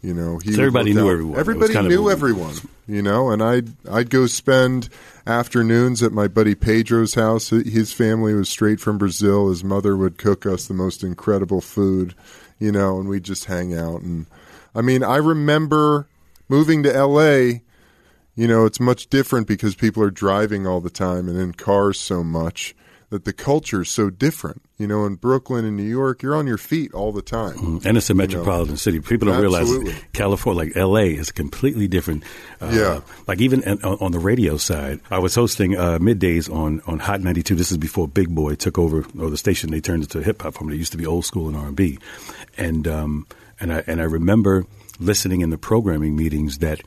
You know, he So everybody knew out- everyone. Everybody knew everyone. You know, and I'd I'd go spend afternoons at my buddy Pedro's house. His family was straight from Brazil. His mother would cook us the most incredible food. You know, and we'd just hang out. And I mean, I remember moving to L.A. You know, it's much different because people are driving all the time and in cars so much that the culture is so different. You know, in Brooklyn and New York, you're on your feet all the time. And it's a metropolitan city. People don't Absolutely. realize California, like L.A., is completely different. Uh, Yeah. Like even on, on the radio side, I was hosting uh, middays on, on Hot 92. This is before Big Boy took over, or the station they turned into a hip hop from. It used to be old school and R&B. And, um, and, I, and I remember listening in the programming meetings that,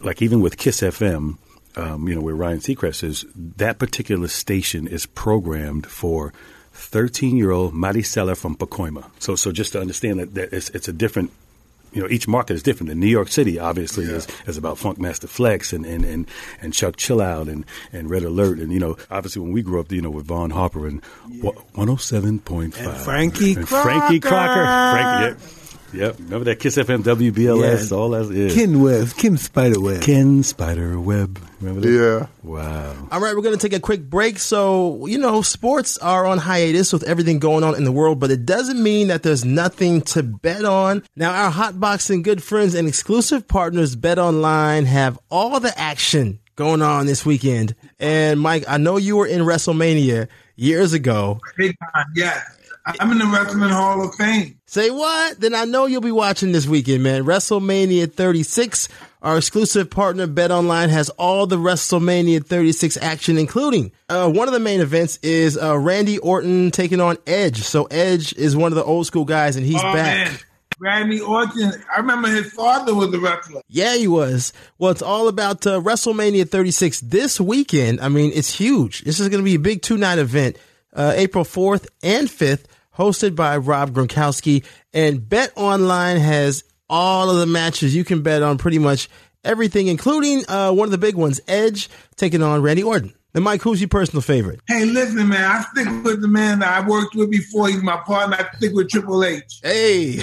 like even with Kiss FM, um, you know, where Ryan Seacrest is, that particular station is programmed for 13 year old Maricela from Pacoima. So, so just to understand that, that it's, it's a different, you know, each market is different. In New York City, obviously, is, is about Funkmaster Flex and, and, and, and Chuck Chillout and, and Red Alert. And, you know, obviously when we grew up, you know, with Vaughn Harper and wa- 107.5. And Frankie And Frankie Crocker. Crocker. Frankie, yep. Yep. Remember that Kiss FM, WBLS, Yeah. all that? Yeah. Ken Webb, Kim Spiderweb. Ken Spiderweb. Remember that? Yeah. Wow. All right, we're going to take a quick break. So, you know, sports are on hiatus with everything going on in the world, but it doesn't mean that there's nothing to bet on. Now, our Hotboxin good friends and exclusive partners, Bet Online, have all the action going on this weekend. And Mike, I know you were in WrestleMania years ago. Big time, yeah. I'm in the Wrestling Hall of Fame. Say what? Then I know you'll be watching this weekend, man. WrestleMania 36 Our exclusive partner, Bet Online, has all the WrestleMania 36 action, including uh, one of the main events is uh, Randy Orton taking on Edge. So Edge is one of the old school guys, and he's oh, back. Man. Randy Orton. I remember his father was a wrestler. Yeah, he was. Well, it's all about uh, WrestleMania 36 this weekend. I mean, it's huge. This is going to be a big two night event, uh, April 4th and 5th, hosted by Rob Gronkowski. And Bet Online has all of the matches you can bet on pretty much everything, including uh, one of the big ones, Edge taking on Randy Orton. And Mike, who's your personal favorite? Hey, listen, man, I stick with the man that I worked with before. He's my partner. I stick with Triple H. Hey.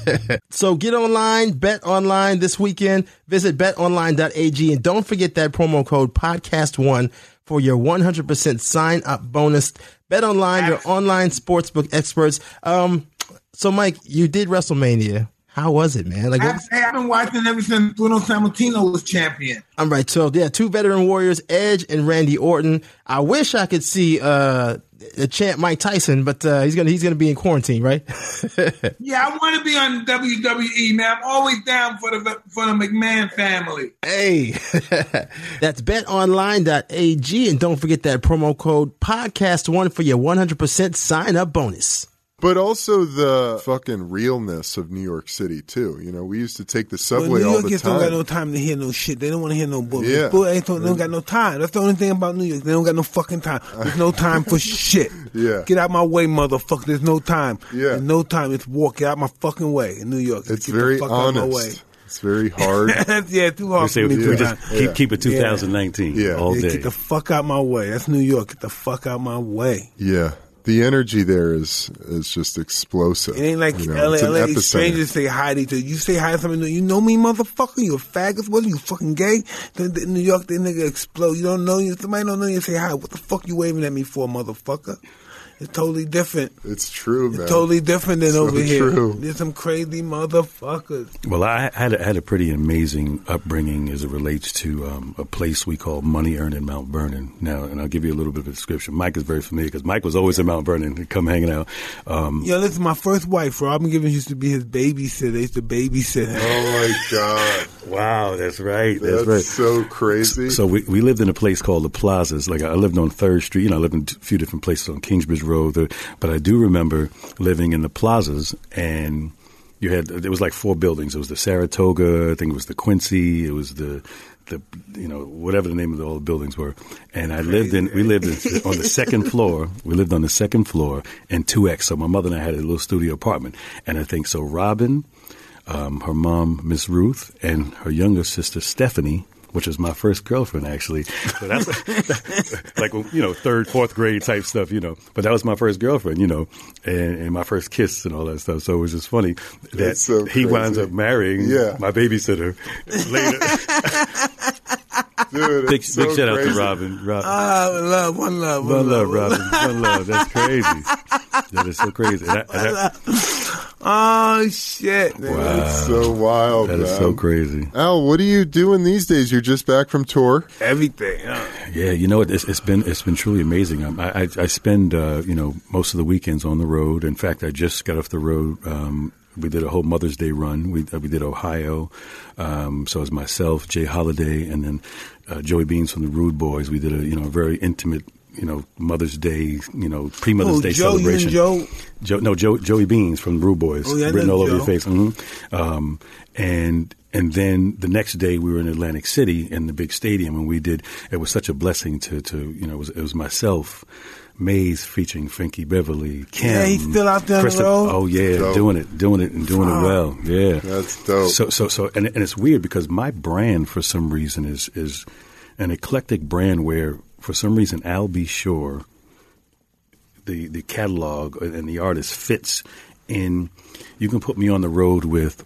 so get online, bet online this weekend. Visit betonline.ag and don't forget that promo code podcast1 for your 100% sign up bonus. Bet online, your online sportsbook experts. Um, so Mike, you did WrestleMania. How was it, man? Like, I, hey, I've been watching ever since Bruno Sammartino was champion. I'm right. So, yeah, two veteran warriors, Edge and Randy Orton. I wish I could see uh, the champ Mike Tyson, but uh, he's gonna he's gonna be in quarantine, right? yeah, I want to be on WWE, man. I'm always down for the for the McMahon family. Hey, that's betonline.ag, and don't forget that promo code podcast one for your 100% sign up bonus. But also the fucking realness of New York City too. You know, we used to take the subway New all the time. New Yorkers time. don't got no time to hear no shit. They don't want to hear no bullshit. Yeah. Bull ain't don't, they don't got no time. That's the only thing about New York. They don't got no fucking time. There's no time for shit. Yeah. Get out my way, motherfucker. There's no time. Yeah. There's no time. It's walk. Get out my fucking way in New York. It's Get very the fuck Out my way. honest. It's very hard. yeah, too hard We say for me we just keep, keep it 2019 Yeah. all day. Get the fuck out my way. That's New York. Get the fuck out my way. yeah. The energy there is is just explosive. It ain't like you know, LA. LA strangers say hi to each other. You say hi to somebody. You know me, motherfucker. You a faggot? What are you fucking gay? Then in New York, that nigga explode. You don't know you. Somebody don't know you. Say hi. What the fuck you waving at me for, motherfucker? It's totally different. It's true, man. It's totally different than So over here. true. There's some crazy motherfuckers. Well, I had a, had a pretty amazing upbringing as it relates to um, a place we call Money Earned in Mount Vernon. Now, and I'll give you a little bit of a description. Mike is very familiar because Mike was always in Mount Vernon, He'd come hanging out. Um, Yo, listen, my first wife, Robin Givens, used to be his babysitter. I used to babysit her. Oh my god, wow, that's right. that's That's, right. so crazy. So we, we lived in a place called the Plazas. Like I lived on Third Street. You know, I lived in a few different places on Kingsbridge Road. The- But I do remember living in the Plazas, and you had it was like four buildings. It was the Saratoga. I think it was the Quincy. It was the the you know whatever the name of the, all the buildings were. And I lived in we lived in, on the second floor. We lived on the second floor in two X. So my mother and I had a little studio apartment. And I think so. Robin, um, her mom Miss Ruth, and her younger sister Stephanie which was my first girlfriend actually. So that's like you know third, fourth grade type stuff, you know. But that was my first girlfriend, you know, and, and my first kiss and all that stuff. So it was just funny that That's so he winds up marrying Yeah. my babysitter later. Dude, big so big shout out to Robin. Robin. Ah, love, one love, one, one love, love. Robin. One love. That's crazy. That is so crazy. And I- and I- Oh shit! man. It's so wild, that is man. so crazy. Al, what are you doing these days? You're just back from tour. Everything. huh? Yeah, you know, it's, it's been it's been truly amazing. Um, I, I, I spend uh, you know most of the weekends on the road. In fact, I just got off the road. Um, we did a whole Mother's Day run. We uh, we did Ohio. Um, so it was myself, J. Holiday, and then uh, Joey Beans from the Rude Boys. We did a you know a very intimate you know Mother's Day you know pre Mother's Oh, Day Joe, celebration. Joe? Joe, no, Joe, Joey Beans from the Rude Boys, Oh, yeah, written all over your face. hmm Um, and and then the next day we were in Atlantic City in the big stadium, and we did. It was such a blessing to to you know it was, it was myself. Maze featuring Frankie Beverly, Kim. Yeah, he's still out there on the road? Oh yeah, Dope. doing it, doing it, and doing it well. Yeah, That's dope. So so so, and and it's weird because my brand for some reason is is an eclectic brand where for some reason Al B. Sure the the catalog and the artist fits in. You can put me on the road with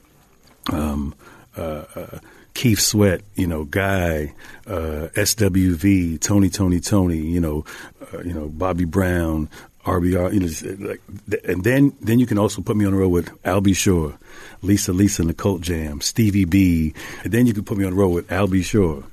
um, uh, uh, Keith Sweat, you know, Guy, uh, SWV, Tony, Tony, Tony, you know, uh, you know, Bobby Brown, RBR, you know, like, th- and then then you can also put me on the road with Al B. Sure, Lisa, Lisa and the Cult Jam, Stevie B, and then you can put me on the road with Al B. Sure.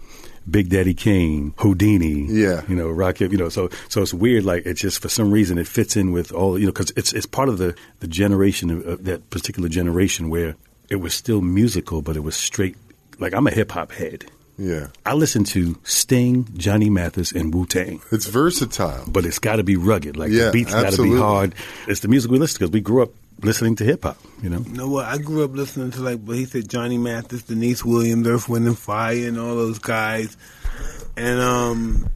Big Daddy Kane, Whodini, Yeah. you know, Rocket, you know, so so it's weird. Like it's just for some reason it fits in with all, you know, because it's it's part of the the generation of, of that particular generation where it was still musical, but it was straight like I'm a hip hop head. Yeah. I listen to Sting, Johnny Mathis, and Wu Tang. It's versatile. But it's got to be rugged. Like Yeah, the beats got to be hard. It's the music we listen to because we grew up listening to hip hop. You know. You know what? I grew up listening to like, but he said Johnny Mathis, Deniece Williams, Earth, Wind and Fire, and all those guys. And um,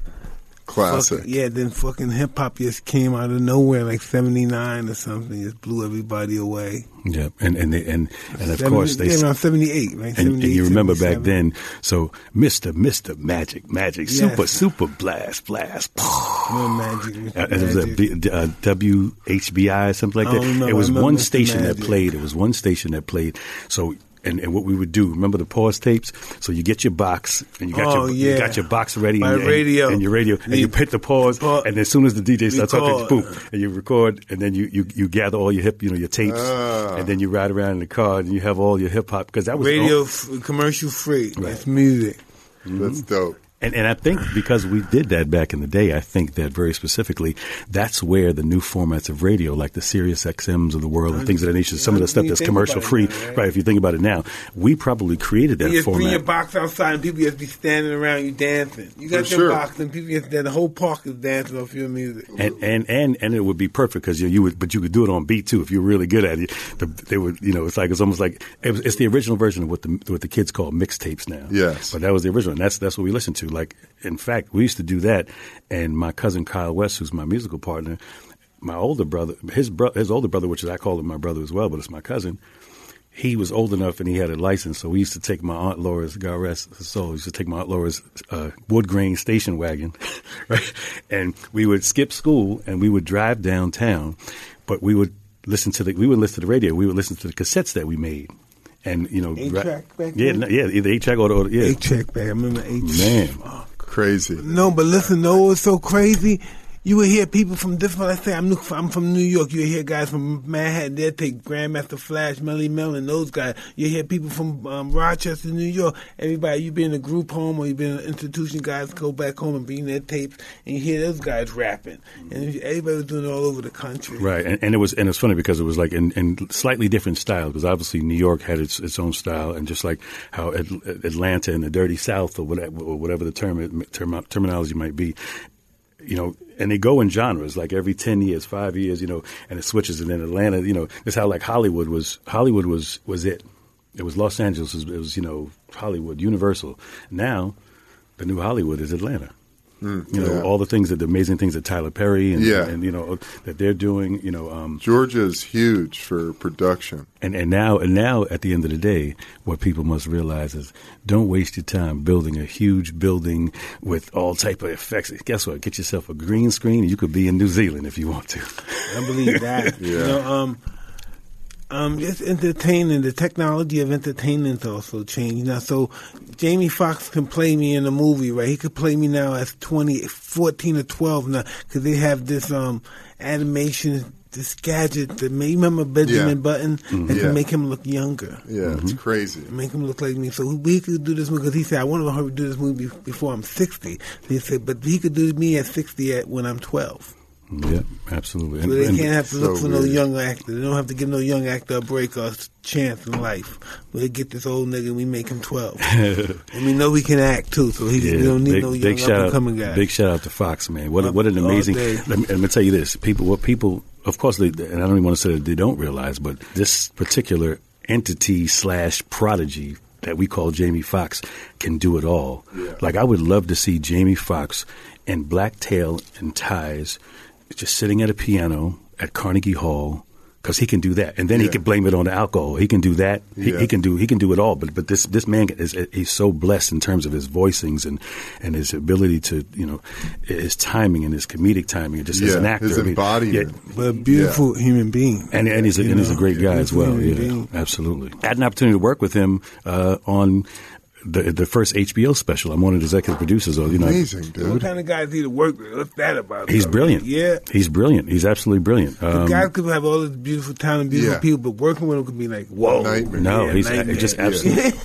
Classic. fuck- yeah, then fucking hip hop just came out of nowhere, like '79 or something, just blew everybody away. Yeah, and and they, and and of 70 course they. yeah, around '78, right? and, and you remember back then, so Mister Mister Magic Magic Yes. Super Super Blast Blast. No magic. Mr. Uh, it was a. Uh, WHBI something like I that. don't remember. It was one station that played. It was one station that played. So. And, and what we would do, remember the pause tapes? So you get your box, and you got Oh, your you got your box ready, My and, and- radio. and your radio, and you The- hit the pause, Pa- and as soon as the DJ starts talking, Record. boom, and you record, and then you, you, you gather all your hip, you know, your tapes, Ah. and then you ride around in the car, and you have all your hip hop because that was radio f- commercial free. That's music. That's dope. And, and I think because we did that back in the day, I think that very specifically, that's where the new formats of radio, like the Sirius XMs of the world and things of that nature, some of the stuff that's commercial free, now, right? right? If you think about it now, we probably created that You just bring your box outside and people just be standing around you dancing. You got For your sure. box and people just there. The whole park is dancing off your music. And, and and and it would be perfect because you, you would, but you could do it on beat too if you're really good at it. The, they would, you know, it's like it's almost like it was, it's the original version of what the what the kids call mixtapes now. Yes. but that was the original, and that's that's what we listened to. Like, in fact, we used to do that. And my cousin Kyle West, who's my musical partner, my older brother, his bro- his older brother, which is I call him my brother as well, but it's my cousin. He was old enough and he had a license, so we used to take my aunt Laura's, God rest her soul, we used to take my aunt Laura's uh, wood grain station wagon, right? And we would skip school and we would drive downtown, but we would listen to the we would listen to the radio. We would listen to the cassettes that we made, and you know, Eight-track back yeah, then? no, yeah, either eight track or, or yeah, Eight track back. I remember eight. man. Oh, crazy. No, but listen, no, what's so crazy? You would hear people from different. Let's say I'm New, I'm from New York. You would hear guys from Manhattan. They'd take Grandmaster Flash, Melle Mel, and those guys. You hear people from um, Rochester, New York. Everybody, you been in a group home or you been in an institution. Guys go back home and bring their tapes, and you hear those guys rapping. And everybody was doing it all over the country. Right, and, and it was and it's funny because it was like in, in slightly different styles because obviously New York had its its own style, and just like how Atlanta and the Dirty South or whatever or whatever the term, term terminology might be, you know, and they go in genres like every ten years, five years, you know, and it switches. And then Atlanta, you know, it's how like Hollywood was Hollywood was was it. It was Los Angeles. It was, it was you know Hollywood, Universal. Now, the new Hollywood is Atlanta. You know yeah. all the things that the amazing things that Tyler Perry and, Yeah. and you know that they're doing. You know, um, Georgia is huge for production. and and now and now at the end of the day, what people must realize is don't waste your time building a huge building with all type of effects. Guess what? Get yourself a green screen, and you could be in New Zealand if you want to. I believe that. You Yeah. know, um, um, it's entertaining. The technology of entertainment's also changed now. So Jamie Foxx can play me in a movie, right? He could play me now as 20, 14 or 12 now because they have this um, animation, this gadget that may remember Benjamin Yeah. Button that Yeah. can make him look younger. Yeah, it's crazy. Make him look like me. So we could do this movie because he said, I want to do this movie before I'm 60. He said, but he could do me at 60 at when I'm 12. Yeah, absolutely. So they And- can't have to so look for no weird. young actor. They don't have to give no young actor a break or a chance in life. We get this old nigga and we make him 12. and we know he can act too, so he Yeah, we don't need big, no young big shout up and out, coming guy. big shout out to Foxx, man. What a- Up what an amazing. Let me, let me tell you this: people, what people, of course, they, and I don't even want to say that they don't realize, but this particular entity slash prodigy that we call Jamie Foxx can do it all. Like I would love to see Jamie Foxx in black tail and ties, just sitting at a piano at Carnegie Hall. Because he can do that, and then he can blame it on the alcohol. He can do that. He, Yeah. he can do he can do it all. But but this this man is he's so blessed in terms of his voicings and and his ability to you know his timing and his comedic timing and just as an actor. his I mean, embodiment. but a beautiful human being. and and he's a, You and he's a know, great guy as well. Yeah, being. absolutely. I had an opportunity to work with him uh, on the the first HBO special. I'm one of the executive producers. Of, you know, Amazing, What kind of guys he to work with? What's that about? He's though? brilliant. Yeah. he's brilliant. He's absolutely brilliant. The Um, guys could have all this beautiful talent, beautiful Yeah. people, but working with him could be like, whoa. Nightmare. no, Yeah, he's nightmare. just absolutely. It'd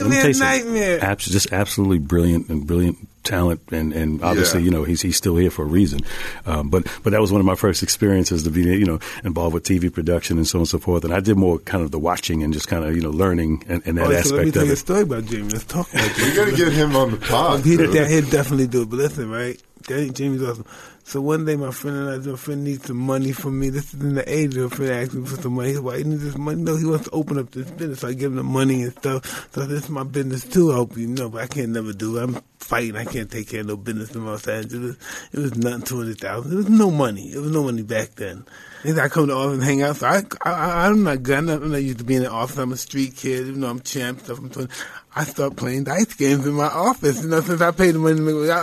let me a tell you nightmare. Abs- just absolutely brilliant and brilliant talent, and, and obviously, Yeah. you know, he's he's still here for a reason. Um, but but that was one of my first experiences to be, you know, involved with TV production and so on and so forth. And I did more kind of the watching and just kind of you know learning and, and that Oh, so let me aspect tell of you a it. story about Jamie. Let's talk about Jamie. You got to get him on the pod. He, dude. that, he'd definitely do it. But listen, right? That, Jamie's awesome. So one day, my friend and I, my friend needs some money from me. This is in the age of friend asked me for some money. He's like, he needs this money. No, he wants to open up this business. So I give him the money and stuff. So this is my business too. I hope you know, but I can't never do it. I'm fighting. I can't take care of no business in Los Angeles. It was nothing, 200000 There was no money. There was no money back then. And I come to office and hang out. So I, I, I'm not good. I'm not, I'm not used to being in the office. I'm a street kid. Even though I'm champ stuff. I'm 20. I start playing dice games in my office. You know, since I paid the money,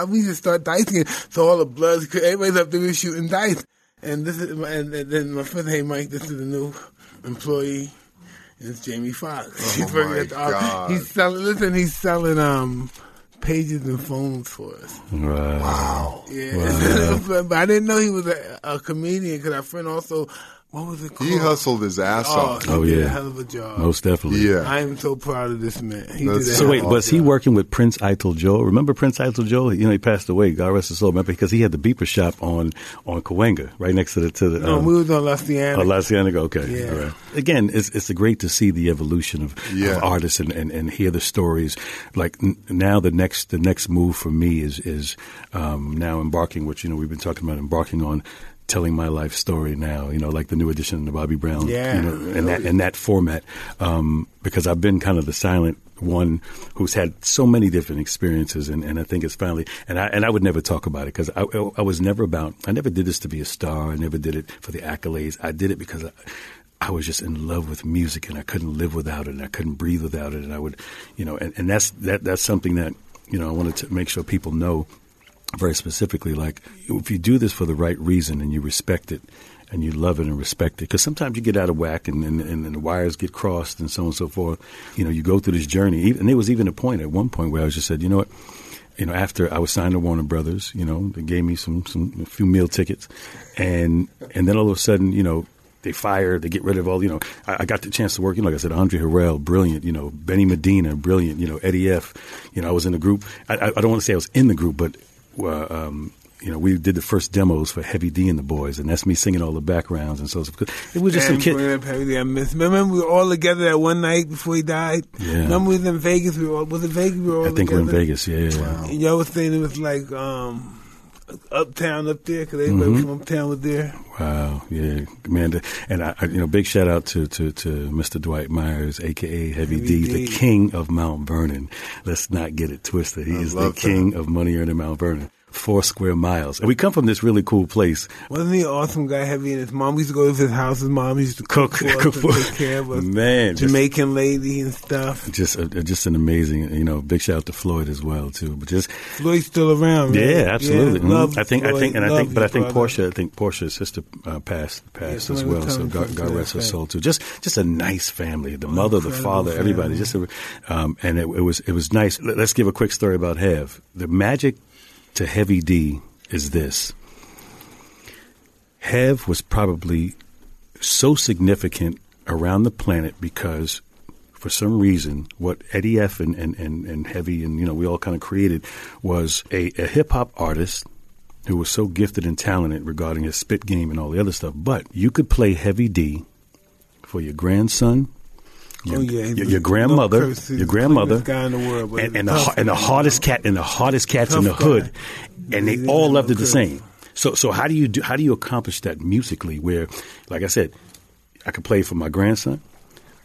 we just start dice games. So all the bloods, everybody's up there shooting dice. And this is, my- and, and then my friend, hey Mike, this is a new employee. And it's Jamie Foxx. he's working my at the office. God. He's selling. Listen, he's selling um pages and phones for us. Right. Wow. Yeah, but I didn't know he was a, a comedian because our friend also. What was it called? He hustled his ass Oh, off. he Oh, did yeah. a hell of a job. Most definitely. Yeah. I am so proud of this man. He That's did a So wait, of a was he working with Prince Ital Joe? Remember Prince Ital Joe? You know, he passed away. God rest his soul. Remember because he had the beeper shop on on Cahuenga, right next to the to the. No, um, we was on La Cienega. Oh, La Cienega. Okay, Yeah. all right. Again, it's it's great to see the evolution of, Yeah. of artists and, and, and hear the stories. Like n- now, the next the next move for me is is um, now embarking, which you know we've been talking about embarking on. Telling my life story now, you know, like the new edition of the Bobby Brown, Yeah. you know, in that in that format, um, because I've been kind of the silent one who's had so many different experiences, and, and I think it's finally, and I and I would never talk about it because I, I was never about, I never did this to be a star, I never did it for the accolades, I did it because I, I was just in love with music, and I couldn't live without it, and I couldn't breathe without it, and I would, you know, and, and that's that that's something that you know I wanted to make sure people know very specifically like if you do this for the right reason and you respect it and you love it and respect it because sometimes you get out of whack and, and, and the wires get crossed and so on and so forth. You know you go through this journey. And there was even a point at one point where i just said you know what? You know after i was signed to warner brothers you know they gave me some, some a few meal tickets and and then all of a sudden you know they fire, they get rid of all, you know, I, I got the chance to work, you know, like I said, Andre Harrell, brilliant, you know, Benny Medina, brilliant, you know, Eddie F, you know, I was in the group. I, I, I don't want to say I was in the group, but, uh, um, you know, we did the first demos for Heavy D and the Boys, and that's me singing all the backgrounds and so. It was just some And kid. I miss. Remember, we were all together that one night before he died. Yeah. Remember, we was in Vegas. We were all, was it Vegas? We were all I think we're in? Vegas, yeah, yeah, yeah. And y'all was saying it was like um, uptown up there because everybody Mm-hmm. from uptown was there. Wow, yeah, man, and I, you know, big shout out to, to, to Mr. Dwight Myers, aka Heavy D, Heavy the king of Mount Vernon. Let's not get it twisted. He I is the love that. king of money earning Mount Vernon. Four square miles, and we come from this really cool place. Wasn't he an awesome guy? Heavy and his mom. We used to go to his house. His mom used to cook, Cook- for cook for- take care of us. Man, just- Jamaican lady and stuff. Just, uh, just an amazing, you know, big shout out to Floyd as well too. But just, Floyd's still around. Right? yeah, absolutely. Yeah, love Mhm. I think, I think, and I think, but I think. Portia, I think Portia's sister uh, passed, passed as well. So God, God rest her soul too. Just, just a nice family. The mother, the father, everybody. Just, a, um, and it, it was, it was nice. Let- Let's give a quick story about Hev. The magic to Heavy D is this. Hev was probably so significant around the planet because for some reason what Eddie F and, and, and, and Heavy and you know we all kind of created was a, a hip hop artist who was so gifted and talented regarding his spit game and all the other stuff. But you could play Heavy D for your grandson, your, Oh, yeah, your, your grandmother, no your grandmother, guy in the world, and, and, the, and the hardest cat and the hardest cats in the hood, guy. and they He's all no loved it the curse. same. So so how do you do how do you accomplish that musically? Where, like I said, I could play for my grandson,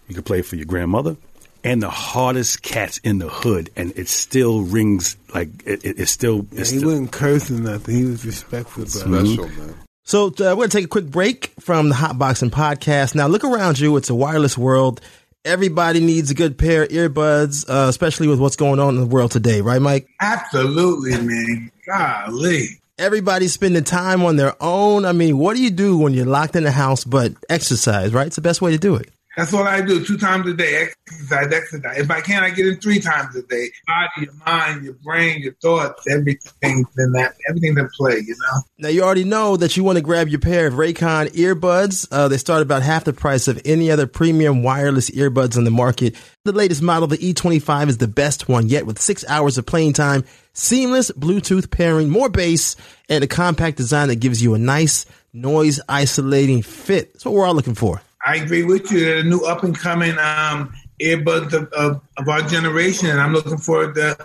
you could play for your grandmother, and the hardest cats in the hood, and it still rings like it, it, it's still. Yeah, It's he still wasn't cursing nothing. He was respectful, brother. Special, man. So uh, we're going to take a quick break from the Hotboxin Podcast. Now look around you. It's a wireless world. Everybody needs a good pair of earbuds, uh, especially with what's going on in the world today, right, Mike? Absolutely, man. Golly. Everybody's spending time on their own. I mean, what do you do when you're locked in the house but exercise, right? It's the best way to do it. That's all I do, two times a day, exercise, exercise. If I can, I get in three times a day. Body, your mind, your brain, your thoughts, everything's in that, everything's in play, you know? Now you already know that you want to grab your pair of Raycon earbuds. Uh, they start about half the price of any other premium wireless earbuds on the market. The latest model, the E25, is the best one yet with six hours of playing time, seamless Bluetooth pairing, more bass, and a compact design that gives you a nice noise isolating fit. That's what we're all looking for. I agree with you. They're the new up and coming um, earbuds of, of, of, our generation, and I'm looking forward to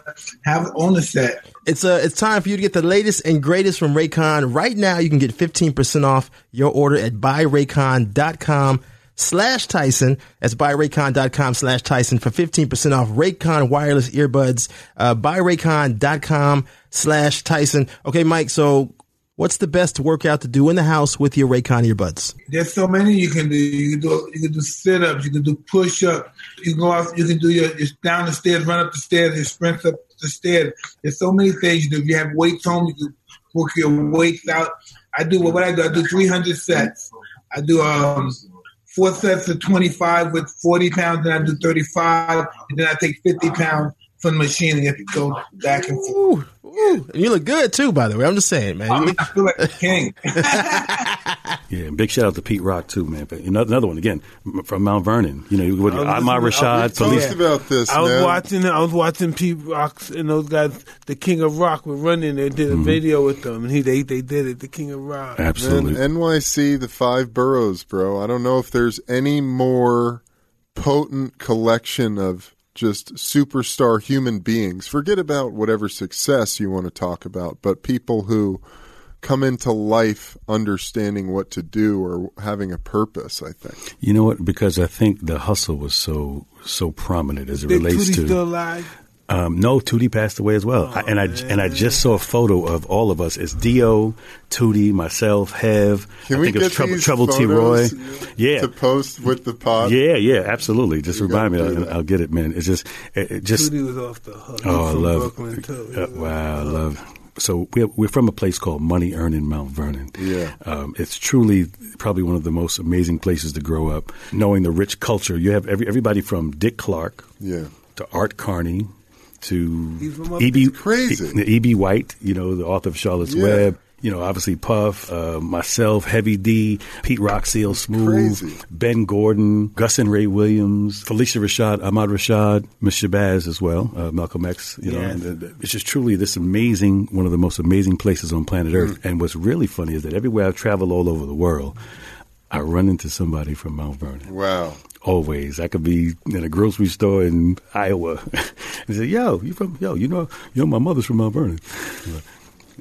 have on the set. It's uh, it's time for you to get the latest and greatest from Raycon. Right now, you can get 15% off your order at buyraycon.com slash Tyson. That's buyraycon.com slash Tyson for 15% off Raycon wireless earbuds. Uh, buyraycon.com slash Tyson. Okay, Mike, so What's the best workout to do in the house with your Raycon earbuds? There's so many you can do. You can do you can do sit ups. You can do push ups. You can go out. You can do your, your down the stairs, run up the stairs, your sprints up the stairs. There's so many things you do. If you have weights home, you can work your weights out. I do what I do. I do 300 sets. I do um four sets of 25 with 40 pounds, and I do 35, and then I take 50 pounds from the machine and you have to go back and forth. Ooh, ooh. And you look good too, by the way. I'm just saying, man. I feel like a king. yeah, big shout out to Pete Rock too, man. But another one again from Mount Vernon. You know, with Ahmad Rashad. Police about this. I was man. watching. I was watching Pete Rock and those guys. The King of Rock were running. They did a mm-hmm. video with them, and he they they did it. The King of Rock. Absolutely. Man, NYC, the five boroughs, bro. I don't know if there's any more potent collection of just superstar human beings. Forget about whatever success you want to talk about, but people who come into life understanding what to do or having a purpose, I think. You know what? Because I think the hustle was so so prominent as it Big relates to still alive? Um, no, Tootie passed away as well, oh, I, and I man. and I just saw a photo of all of us. It's Dio, Tootie, myself, Hev. Can I we think get it's Trouble, these Trouble T. Roy. Yeah, to post with the pod. Yeah, yeah, absolutely. Just you remind me, I'll, I'll, get it, man. It's just, it, it just. Tootie was off the hook. Oh, I love. Brooklyn too. Uh, wow, I love. So we're, we're from a place called Money Earn in Mount Vernon. Yeah, um, it's truly probably one of the most amazing places to grow up. Knowing the rich culture, you have every, everybody from Dick Clark. Yeah. To Art Carney, to E.B. Crazy. E.B. White, you know, the author of Charlotte's yeah. Web. You know, obviously Puff, uh, myself, Heavy D, Pete Rock, CL Smooth, Crazy. Ben Gordon, Gus and Ray Williams, Phylicia Rashad, Ahmad Rashad, Miss Shabazz as well, uh, Malcolm X. You know, and, uh, it's just truly this amazing, one of the most amazing places on planet Earth. Mm. And what's really funny is that everywhere I've traveled all over the world, I run into somebody from Mount Vernon. Wow always. I could be in a grocery store in Iowa and say, "Yo, you from? Yo, you know, you know, my mother's from Mount Vernon."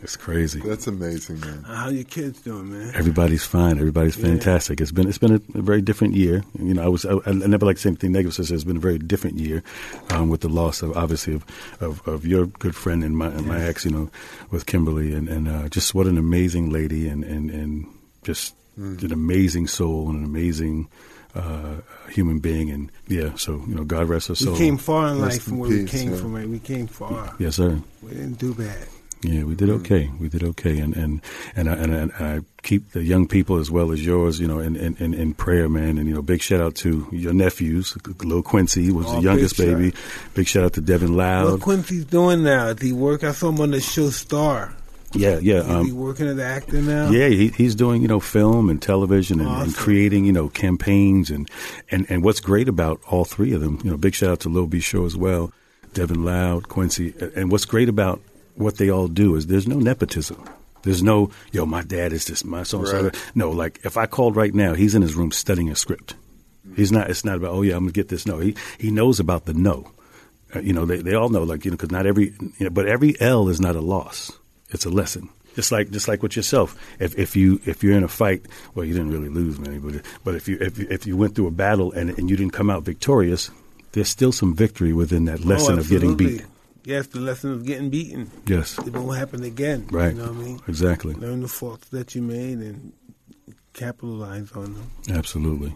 It's crazy. That's amazing, man. How are your kids doing, man? Everybody's fine. Everybody's fantastic. Yeah. It's been it's been a, a, very different year. You know, I was I, I never like to say anything negative. So it's been a very different year um, with the loss of obviously of, of, of your good friend and my and my ex. You know, with Kimberly and and uh, just what an amazing lady and and and just mm. an amazing soul and an amazing uh, human being. And yeah, so you know, God rest her soul. We came far in life from where peace, we came yeah. from. Right? We came far. Yes, sir. We didn't do bad. Yeah, we did okay. We did okay, and and and I, and, I, and I keep the young people as well as yours, you know, in, in, in prayer, man. And you know, big shout out to your nephews. Little Quincy was oh, the youngest big baby. Big shout out to Devin Loud. What Quincy's doing now? Did he work? I saw him on the show Star. Yeah, yeah. Is um, he working as an actor now? Yeah, he, he's doing you know film and television and, awesome. and, creating you know campaigns and, and and what's great about all three of them, you know, big shout out to Lil B Show as well, Devin Loud, Quincy, and what's great about what they all do is there's no nepotism. There's no yo, my dad is this, my son. Right. No, like if I called right now, he's in his room studying a script. He's not. It's not about oh yeah, I'm gonna get this. No, he he knows about the no. Uh, you know, they they all know like you know because not every you know, but every L is not a loss it's a lesson. Just like just like with yourself, if if you if you're in a fight, well, you didn't really lose many, but but if you if you, if you went through a battle and and you didn't come out victorious, there's still some victory within that lesson oh, of getting beat. Yes, the lesson of getting beaten. Yes, it won't happen again. Right. You know what I mean? Exactly. Learn the faults that you made and capitalize on them. Absolutely,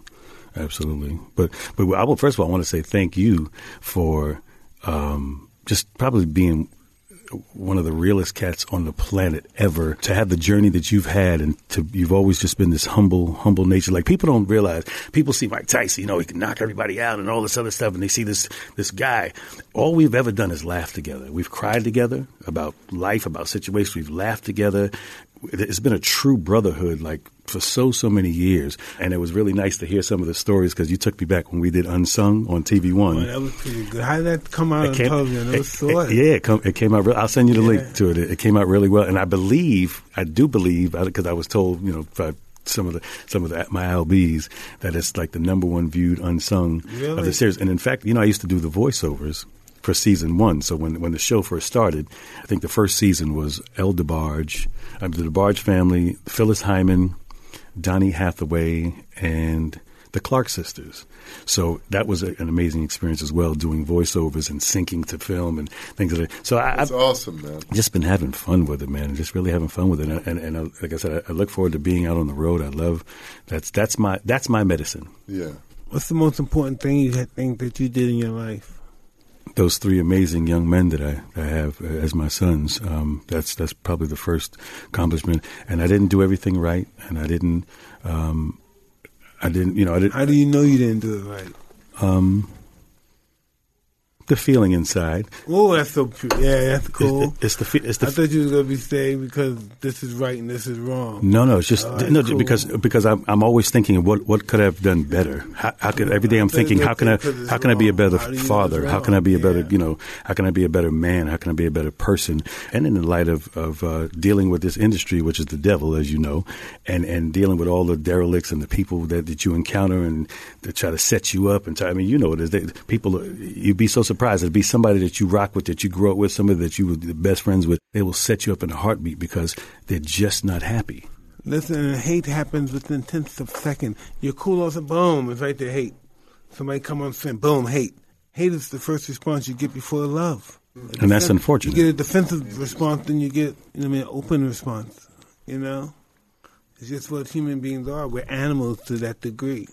absolutely. But but I will first of all I want to say thank you for um, just probably being one of the realest cats on the planet ever. To have the journey that you've had, and to you've always just been this humble, humble nature. Like people don't realize. People see Mike Tyson, you know, he can knock everybody out and all this other stuff, and they see this this guy. All we've ever done is laugh together. We've cried together about life, about situations. We've laughed together. It's been a true brotherhood, like for so so many years, and it was really nice to hear some of the stories because you took me back when we did Unsung on TV One. Oh, that was pretty good. How did that come out on came- television? It was so it- yeah, it, come, it came out. Real, I'll send you the link to it. it. It came out really well, and I believe, I do believe, because I was told, you know, by some of the some of the, my LBs that it's like the number one viewed unsung of the series. And in fact, you know, I used to do the voiceovers for season one. So when when the show first started, I think the first season was El DeBarge, um, the DeBarge family, Phyllis Hyman, Donny Hathaway, and the Clark sisters. So that was a, an amazing experience as well, doing voiceovers and syncing to film and things like that. So I, That's I've awesome, man. just been having fun with it, man. Just really having fun with it, and and, and I, like I said, I, I look forward to being out on the road. I love that's that's my that's my medicine. Yeah. What's the most important thing you think that you did in your life? Those three amazing young men that I, I have uh, as my sons. Um, that's that's probably the first accomplishment. And I didn't do everything right, and I didn't. Um, I didn't. You know, I didn't. How do you know you didn't do it right? Um, the feeling inside. Oh, that's so pure. Yeah, that's cool. It's, it's the. It's the. I thought you was gonna be saying because this is right and this is wrong. No, no, it's just right, no cool. because because I'm I'm always thinking what what could I have done better. How, how could every day I'm thinking how can I how can I be a better How do you know father? How can I be a better you know how can I be a better man? How can I be a better person? And in the light of of uh, dealing with this industry, which is the devil, as you know, and and dealing with all the derelicts and the people that, that you encounter and that try to set you up and try, I mean you know what it is. They, people you'd be so surprised. It'd be somebody that you rock with, that you grew up with, somebody that you were the best friends with. They will set you up in a heartbeat because they're just not happy. Listen, hate happens within tenths of a second. You're cool off the boom, it's right there, hate. Somebody come on and boom, hate. Hate is the first response you get before love. And that's unfortunate. You get a defensive response, then you get, you know, what I mean, an open response. You know, it's just what human beings are. We're animals to that degree.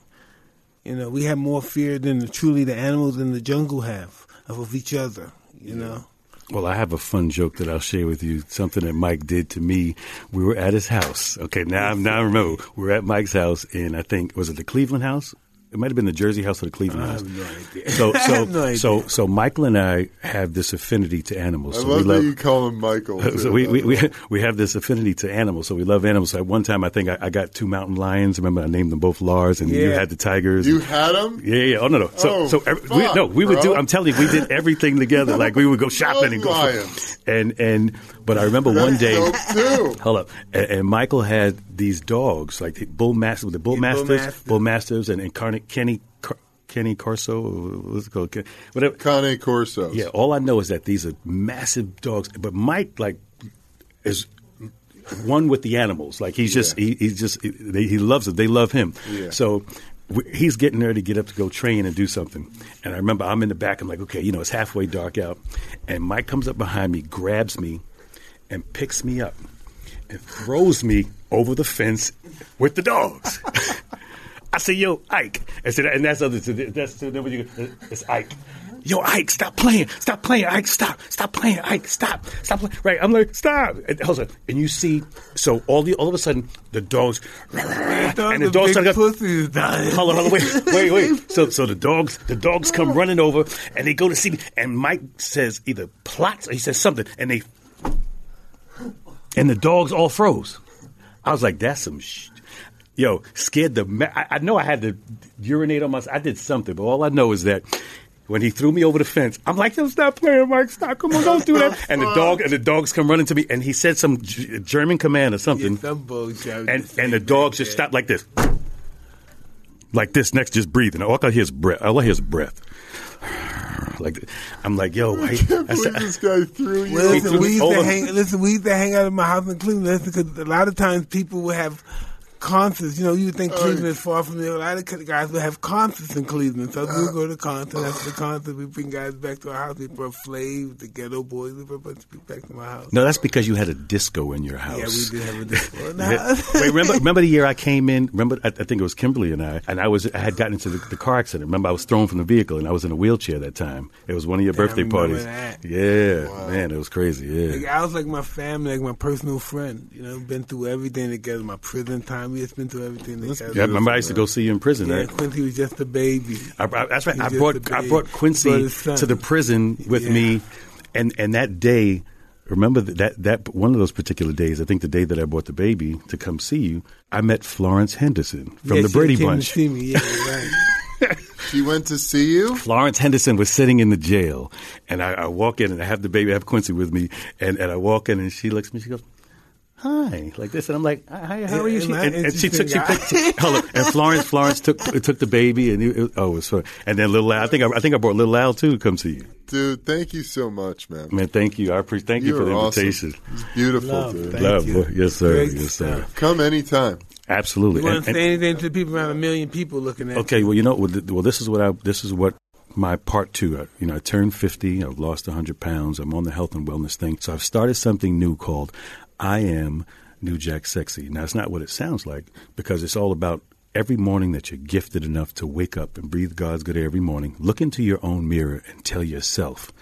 You know, we have more fear than the, truly the animals in the jungle have of, of each other. You know, Well, I have a fun joke that I'll share with you. Something that Mike did to me. We were at his house. Okay, now now I remember. we're at Mike's house in I think was it the Cleveland house? It might have been the Jersey house or the Cleveland I house. have no idea. So I so have no so idea. so Michael and I have this affinity to animals. I So love we that love you call him Michael. so we, we, we, we have this affinity to animals. So we love animals. So at one time, I think I, I got two mountain lions. Remember, I named them both Lars, and you had the tigers. You had them? Yeah, yeah. Oh no, no. So, Oh, so every, we, no, we would do. I'm telling you, we did everything together. Like we would go shopping and go. lions. And and but I remember one day. Hold up, and, and Michael had these dogs, like the bull masters, with the bull Yeah, masters, bull masters. and incarnate Kenny. Car- Kenny Corso, what's it called? Ken- Whatever. Cane Corsos. Yeah, all I know is that these are massive dogs. But Mike, like, is one with the animals. Like he's just he, he's just they, he loves it. They love him. Yeah. So we, he's getting there to get up to go train and do something. And I remember I'm in the back. I'm like, okay, you know, it's halfway dark out, and Mike comes up behind me, grabs me, and picks me up and throws me over the fence with the dogs. I say, "Yo, Ike," I said, and that's other. That's then when you it's Ike. Yo, Ike, stop playing, stop playing, Ike, stop, stop playing, Ike, stop, stop playing. Right, I'm like, stop. And, hold on. and you see, so all the all of a sudden the dogs, and the dogs start pussies. Hold on, hold on, wait, wait, wait. So, so the dogs, the dogs come oh. running over, and they go to see me. And Mike says either plots or he says something, and they, and the dogs all froze. I was like, that's some. Sh-. Yo, scared the. Ma- I, I know I had to urinate on myself. I did something, but all I know is that. When he threw me over the fence, I'm like, "Yo, stop playing, Mike! Stop! Come on, don't do that!" And the dog and the dogs come running to me, and he said some G- German command or something, some bullshit. and and the dogs just stopped like this, like this, next just breathing. All I hear is breath. All I hear is breath. Like I'm like, yo, why? I can't I believe said- this guy threw you. Listen, threw we used to hang. Listen, we used to hang out in my house in Cleveland. Listen, because a lot of times people would have concerts. You know, you would think uh, Cleveland is far from there. A lot of guys would have concerts in Cleveland. So we would go to concerts. After the uh. concert, we bring guys back to our house. We brought Flav, the Geto Boys. We brought a bunch of people back to my house. No, that's because you had a disco in your house. Yeah, we did have a disco. Yeah. Wait, remember, remember the year I came in? Remember, I, I think it was Kimberly and I, and I was, I had gotten into the, the car accident. Remember, I was thrown from the vehicle, and I was in a wheelchair that time. It was one of your Damn, birthday parties. that. Yeah, man, it was crazy. Yeah. Like, I was like my family, like my personal friend. You know, been through everything together. My prison time, we just been through everything together. Yeah, remember I used to go see you in prison. Yeah, right? Quincy was just a baby. I, I, that's right. I brought just a I baby. brought Brought Quincy to the prison with Yeah. me, and and that day, remember that, that that one of those particular days. I think the day that I brought the baby to come see you, I met Florence Henderson from Yeah, the she Brady came Bunch. To see me. Yeah, right. She went to see you. Florence Henderson was sitting in the jail, and I, I walk in and I have the baby, I have Quincy with me, and, and I walk in and she looks at me, she goes, "Hi," like this, and I'm like, "Hi, how are you?" Yeah, She, man, and, and she took, she picked, hold up, and Florence, Florence took took the baby, and it, it- oh, it was fun. And then little Al, I think I, I think I brought little Al too to come see you. Dude, thank you so much, man. Man, thank you. I appreciate. Thank you, You for the awesome. invitation. It's beautiful, Love, dude. thank Love, you. yes, sir. Great yes, sir. stuff. Come anytime. Absolutely. You want And- to and- say anything to the people around a million people looking at Okay, you? well, you know, well, well, this is what I, this is what my part two. I, you know, I turned fifty. I've lost hundred pounds. I'm on the health and wellness thing. So I've started something new called I Am New Jack Sexy. Now it's not what it sounds like because it's all about every morning that you're gifted enough to wake up and breathe God's good air every morning. Look into your own mirror and tell yourself,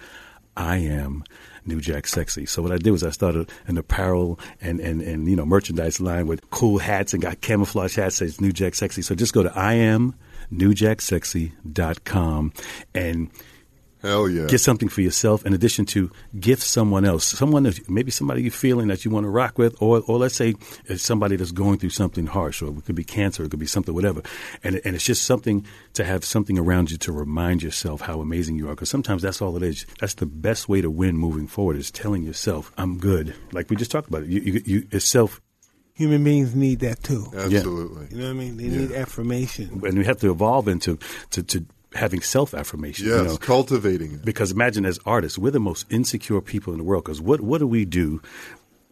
I am New Jack Sexy. So what I did was I started an apparel and, and, and you know merchandise line with cool hats and got camouflage hats that says New Jack Sexy. So just go to I am newjacksexy.com and Hell yeah. get something for yourself in addition to gift someone else someone that maybe somebody you're feeling that you want to rock with or, or let's say it's somebody that's going through something harsh or it could be cancer it could be something whatever and, and it's just something to have something around you to remind yourself how amazing you are because sometimes that's all it is that's the best way to win moving forward is telling yourself i'm good like we just talked about it you, you, you it's self Human beings need that too. Absolutely. You know what I mean? They need affirmation. and we have to evolve into to, to having self affirmation Yes, you know cultivating it. Because imagine as artists, we're the most insecure people in the world. Because what what do we do?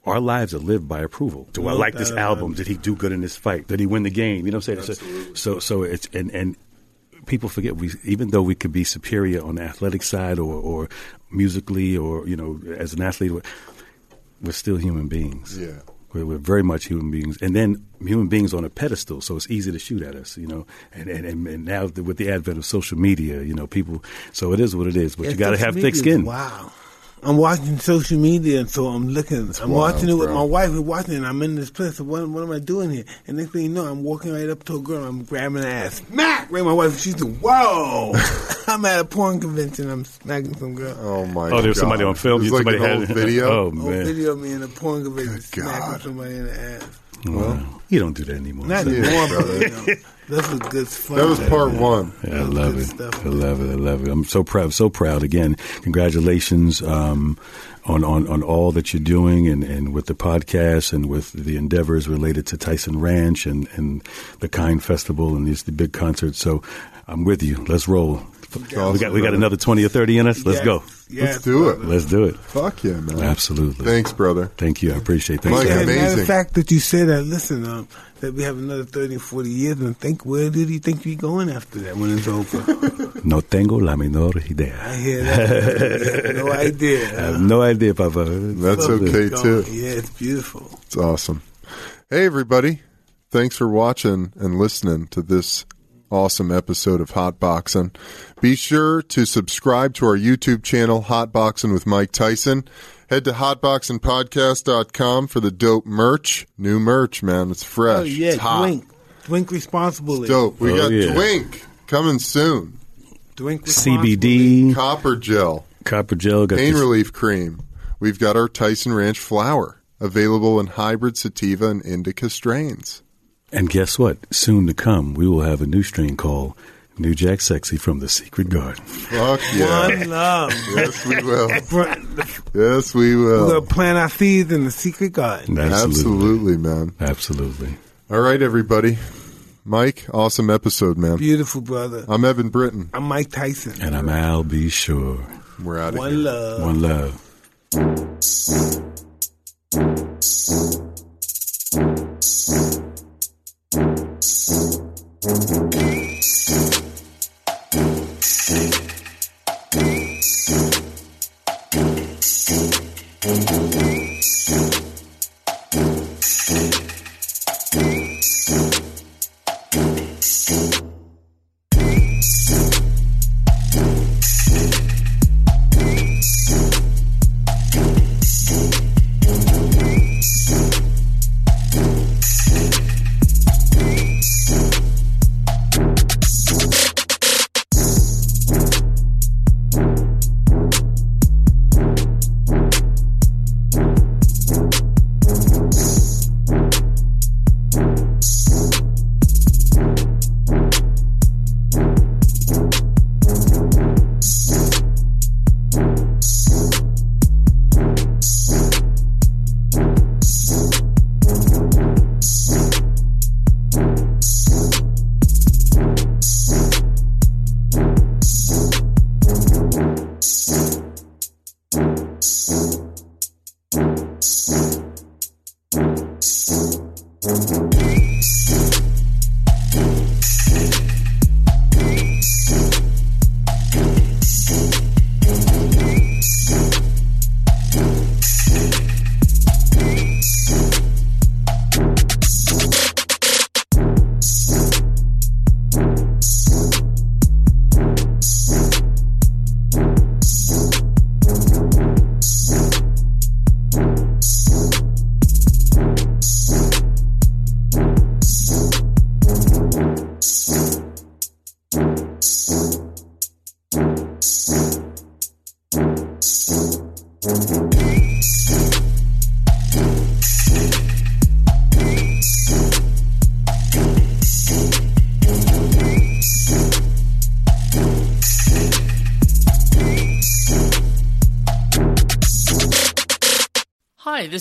Our lives are lived by approval. Do I like this album? Did he do good in this fight? Did he win the game? You know what I'm saying? So, so so it's and and people forget we even though we could be superior on the athletic side or or musically or you know as an athlete, we're still human beings. Yeah. We're, we're very much human beings, and then human beings on a pedestal, so it's easy to shoot at us, you know. And and, and, and now with the advent of social media, you know, people. So it is what it is, but Yeah, you got to have thick skin. Wow. I'm watching social media, and so I'm looking. I'm wild, watching it with bro. my wife. We're watching it. and I'm in this place. So what, what am I doing here? And next thing you know, I'm walking right up to a girl. I'm grabbing her ass. Smack! Right, my wife. She's like, "Whoa!" I'm at a porn convention. I'm smacking some girl. Oh my god. Oh, there was God. somebody on film. It was like somebody an had old video. Oh Whole man, video of me in a porn convention Good smacking God. somebody in the ass. well, you don't do that anymore. Not so- anymore, brother. you know, that was good fun. That was part one. Yeah, I love it. stuff. I love it. I love it. I'm so proud. So proud. Again, congratulations um, on, on on all that you're doing, and, and with the podcast, and with the endeavors related to Tyson Ranch and, and the Kind Festival, and these the big concerts. So I'm with you. Let's roll. we got we got another twenty or thirty in us. Let's Yes, go. Yes, Let's do it. Let's do it. Fuck yeah, man. Absolutely. Thanks, brother. Thank you. I appreciate that. Mike, Yeah, amazing. Matter of fact, that you said that. Listen, um, that we have another 30, 40 years, and think where did you think you're going after that when it's over? No tengo la menor I idea. hear that. Yeah, no I have no idea, Papa. That's Love okay, too. Yeah, it's beautiful. It's awesome. Hey, everybody. Thanks for watching and listening to this awesome episode of Hotboxin. Be sure to subscribe to our YouTube channel, Hotboxin with Mike Tyson. Head to hotboxinpodcast.com for the dope merch. New merch, man. It's fresh. Oh yeah, it's hot. drink, drink responsibly. Dope. We Oh, got yeah. Twink coming soon. Drink responsibly. CBD, Copper gel. copper gel. Got Pain this- relief cream. We've got our Tyson Ranch flower available in hybrid sativa and indica strains. And guess what? Soon to come, we will have a new strain called New Jack Sexy from the Secret Garden. Fuck yeah. One love. yes, we will. We're Yes, we gonna will. plant our seeds in the secret garden. Absolutely. Absolutely, man. Absolutely. All right, everybody. Mike, awesome episode, man. Beautiful, brother. I'm Eben Britton. I'm Mike Tyson. And I'm Al B. Sure. We're out of One here. love. One love. Hi, Thank you.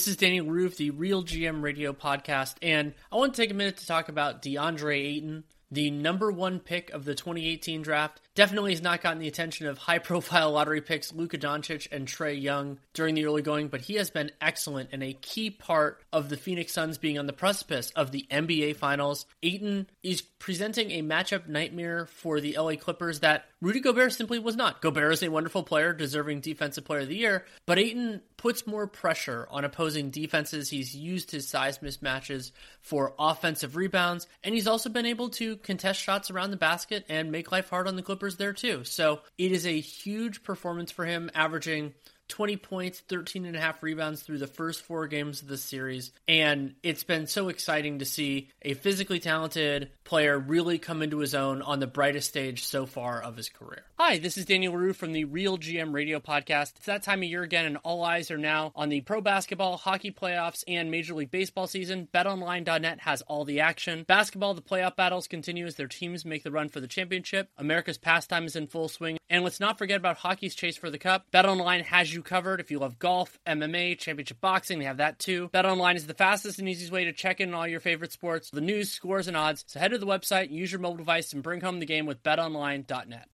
This is Danny Roof, the RealGM Radio podcast, and I want to take a minute to talk about DeAndre Ayton, the number one pick of the 2018 draft. Definitely has not gotten the attention of high profile lottery picks Luka Doncic and Trae Young during the early going, but he has been excellent and a key part of the Phoenix Suns being on the precipice of the NBA Finals. Ayton is presenting a matchup nightmare for the LA Clippers that Rudy Gobert simply was not. Gobert is a wonderful player, deserving Defensive Player of the Year, but Ayton puts more pressure on opposing defenses. He's used his size mismatches for offensive rebounds, and he's also been able to contest shots around the basket and make life hard on the Clippers there too. So it is a huge performance for him, averaging 20 points, 13 and a half rebounds through the first four games of the series. And it's been so exciting to see a physically talented player really come into his own on the brightest stage so far of his career. Hi, this is Daniel Leroux from the RealGM Radio Podcast. It's that time of year again, and all eyes are now on the pro basketball, hockey playoffs, and Major League Baseball season. BetOnline.net has all the action. Basketball, the playoff battles continue as their teams make the run for the championship. America's pastime is in full swing. And let's not forget about hockey's chase for the cup. BetOnline has you covered. If you love golf, MMA, championship boxing, they have that too. BetOnline is the fastest and easiest way to check in on all your favorite sports, the news, scores, and odds. So head to the website, use your mobile device, and bring home the game with BetOnline.net.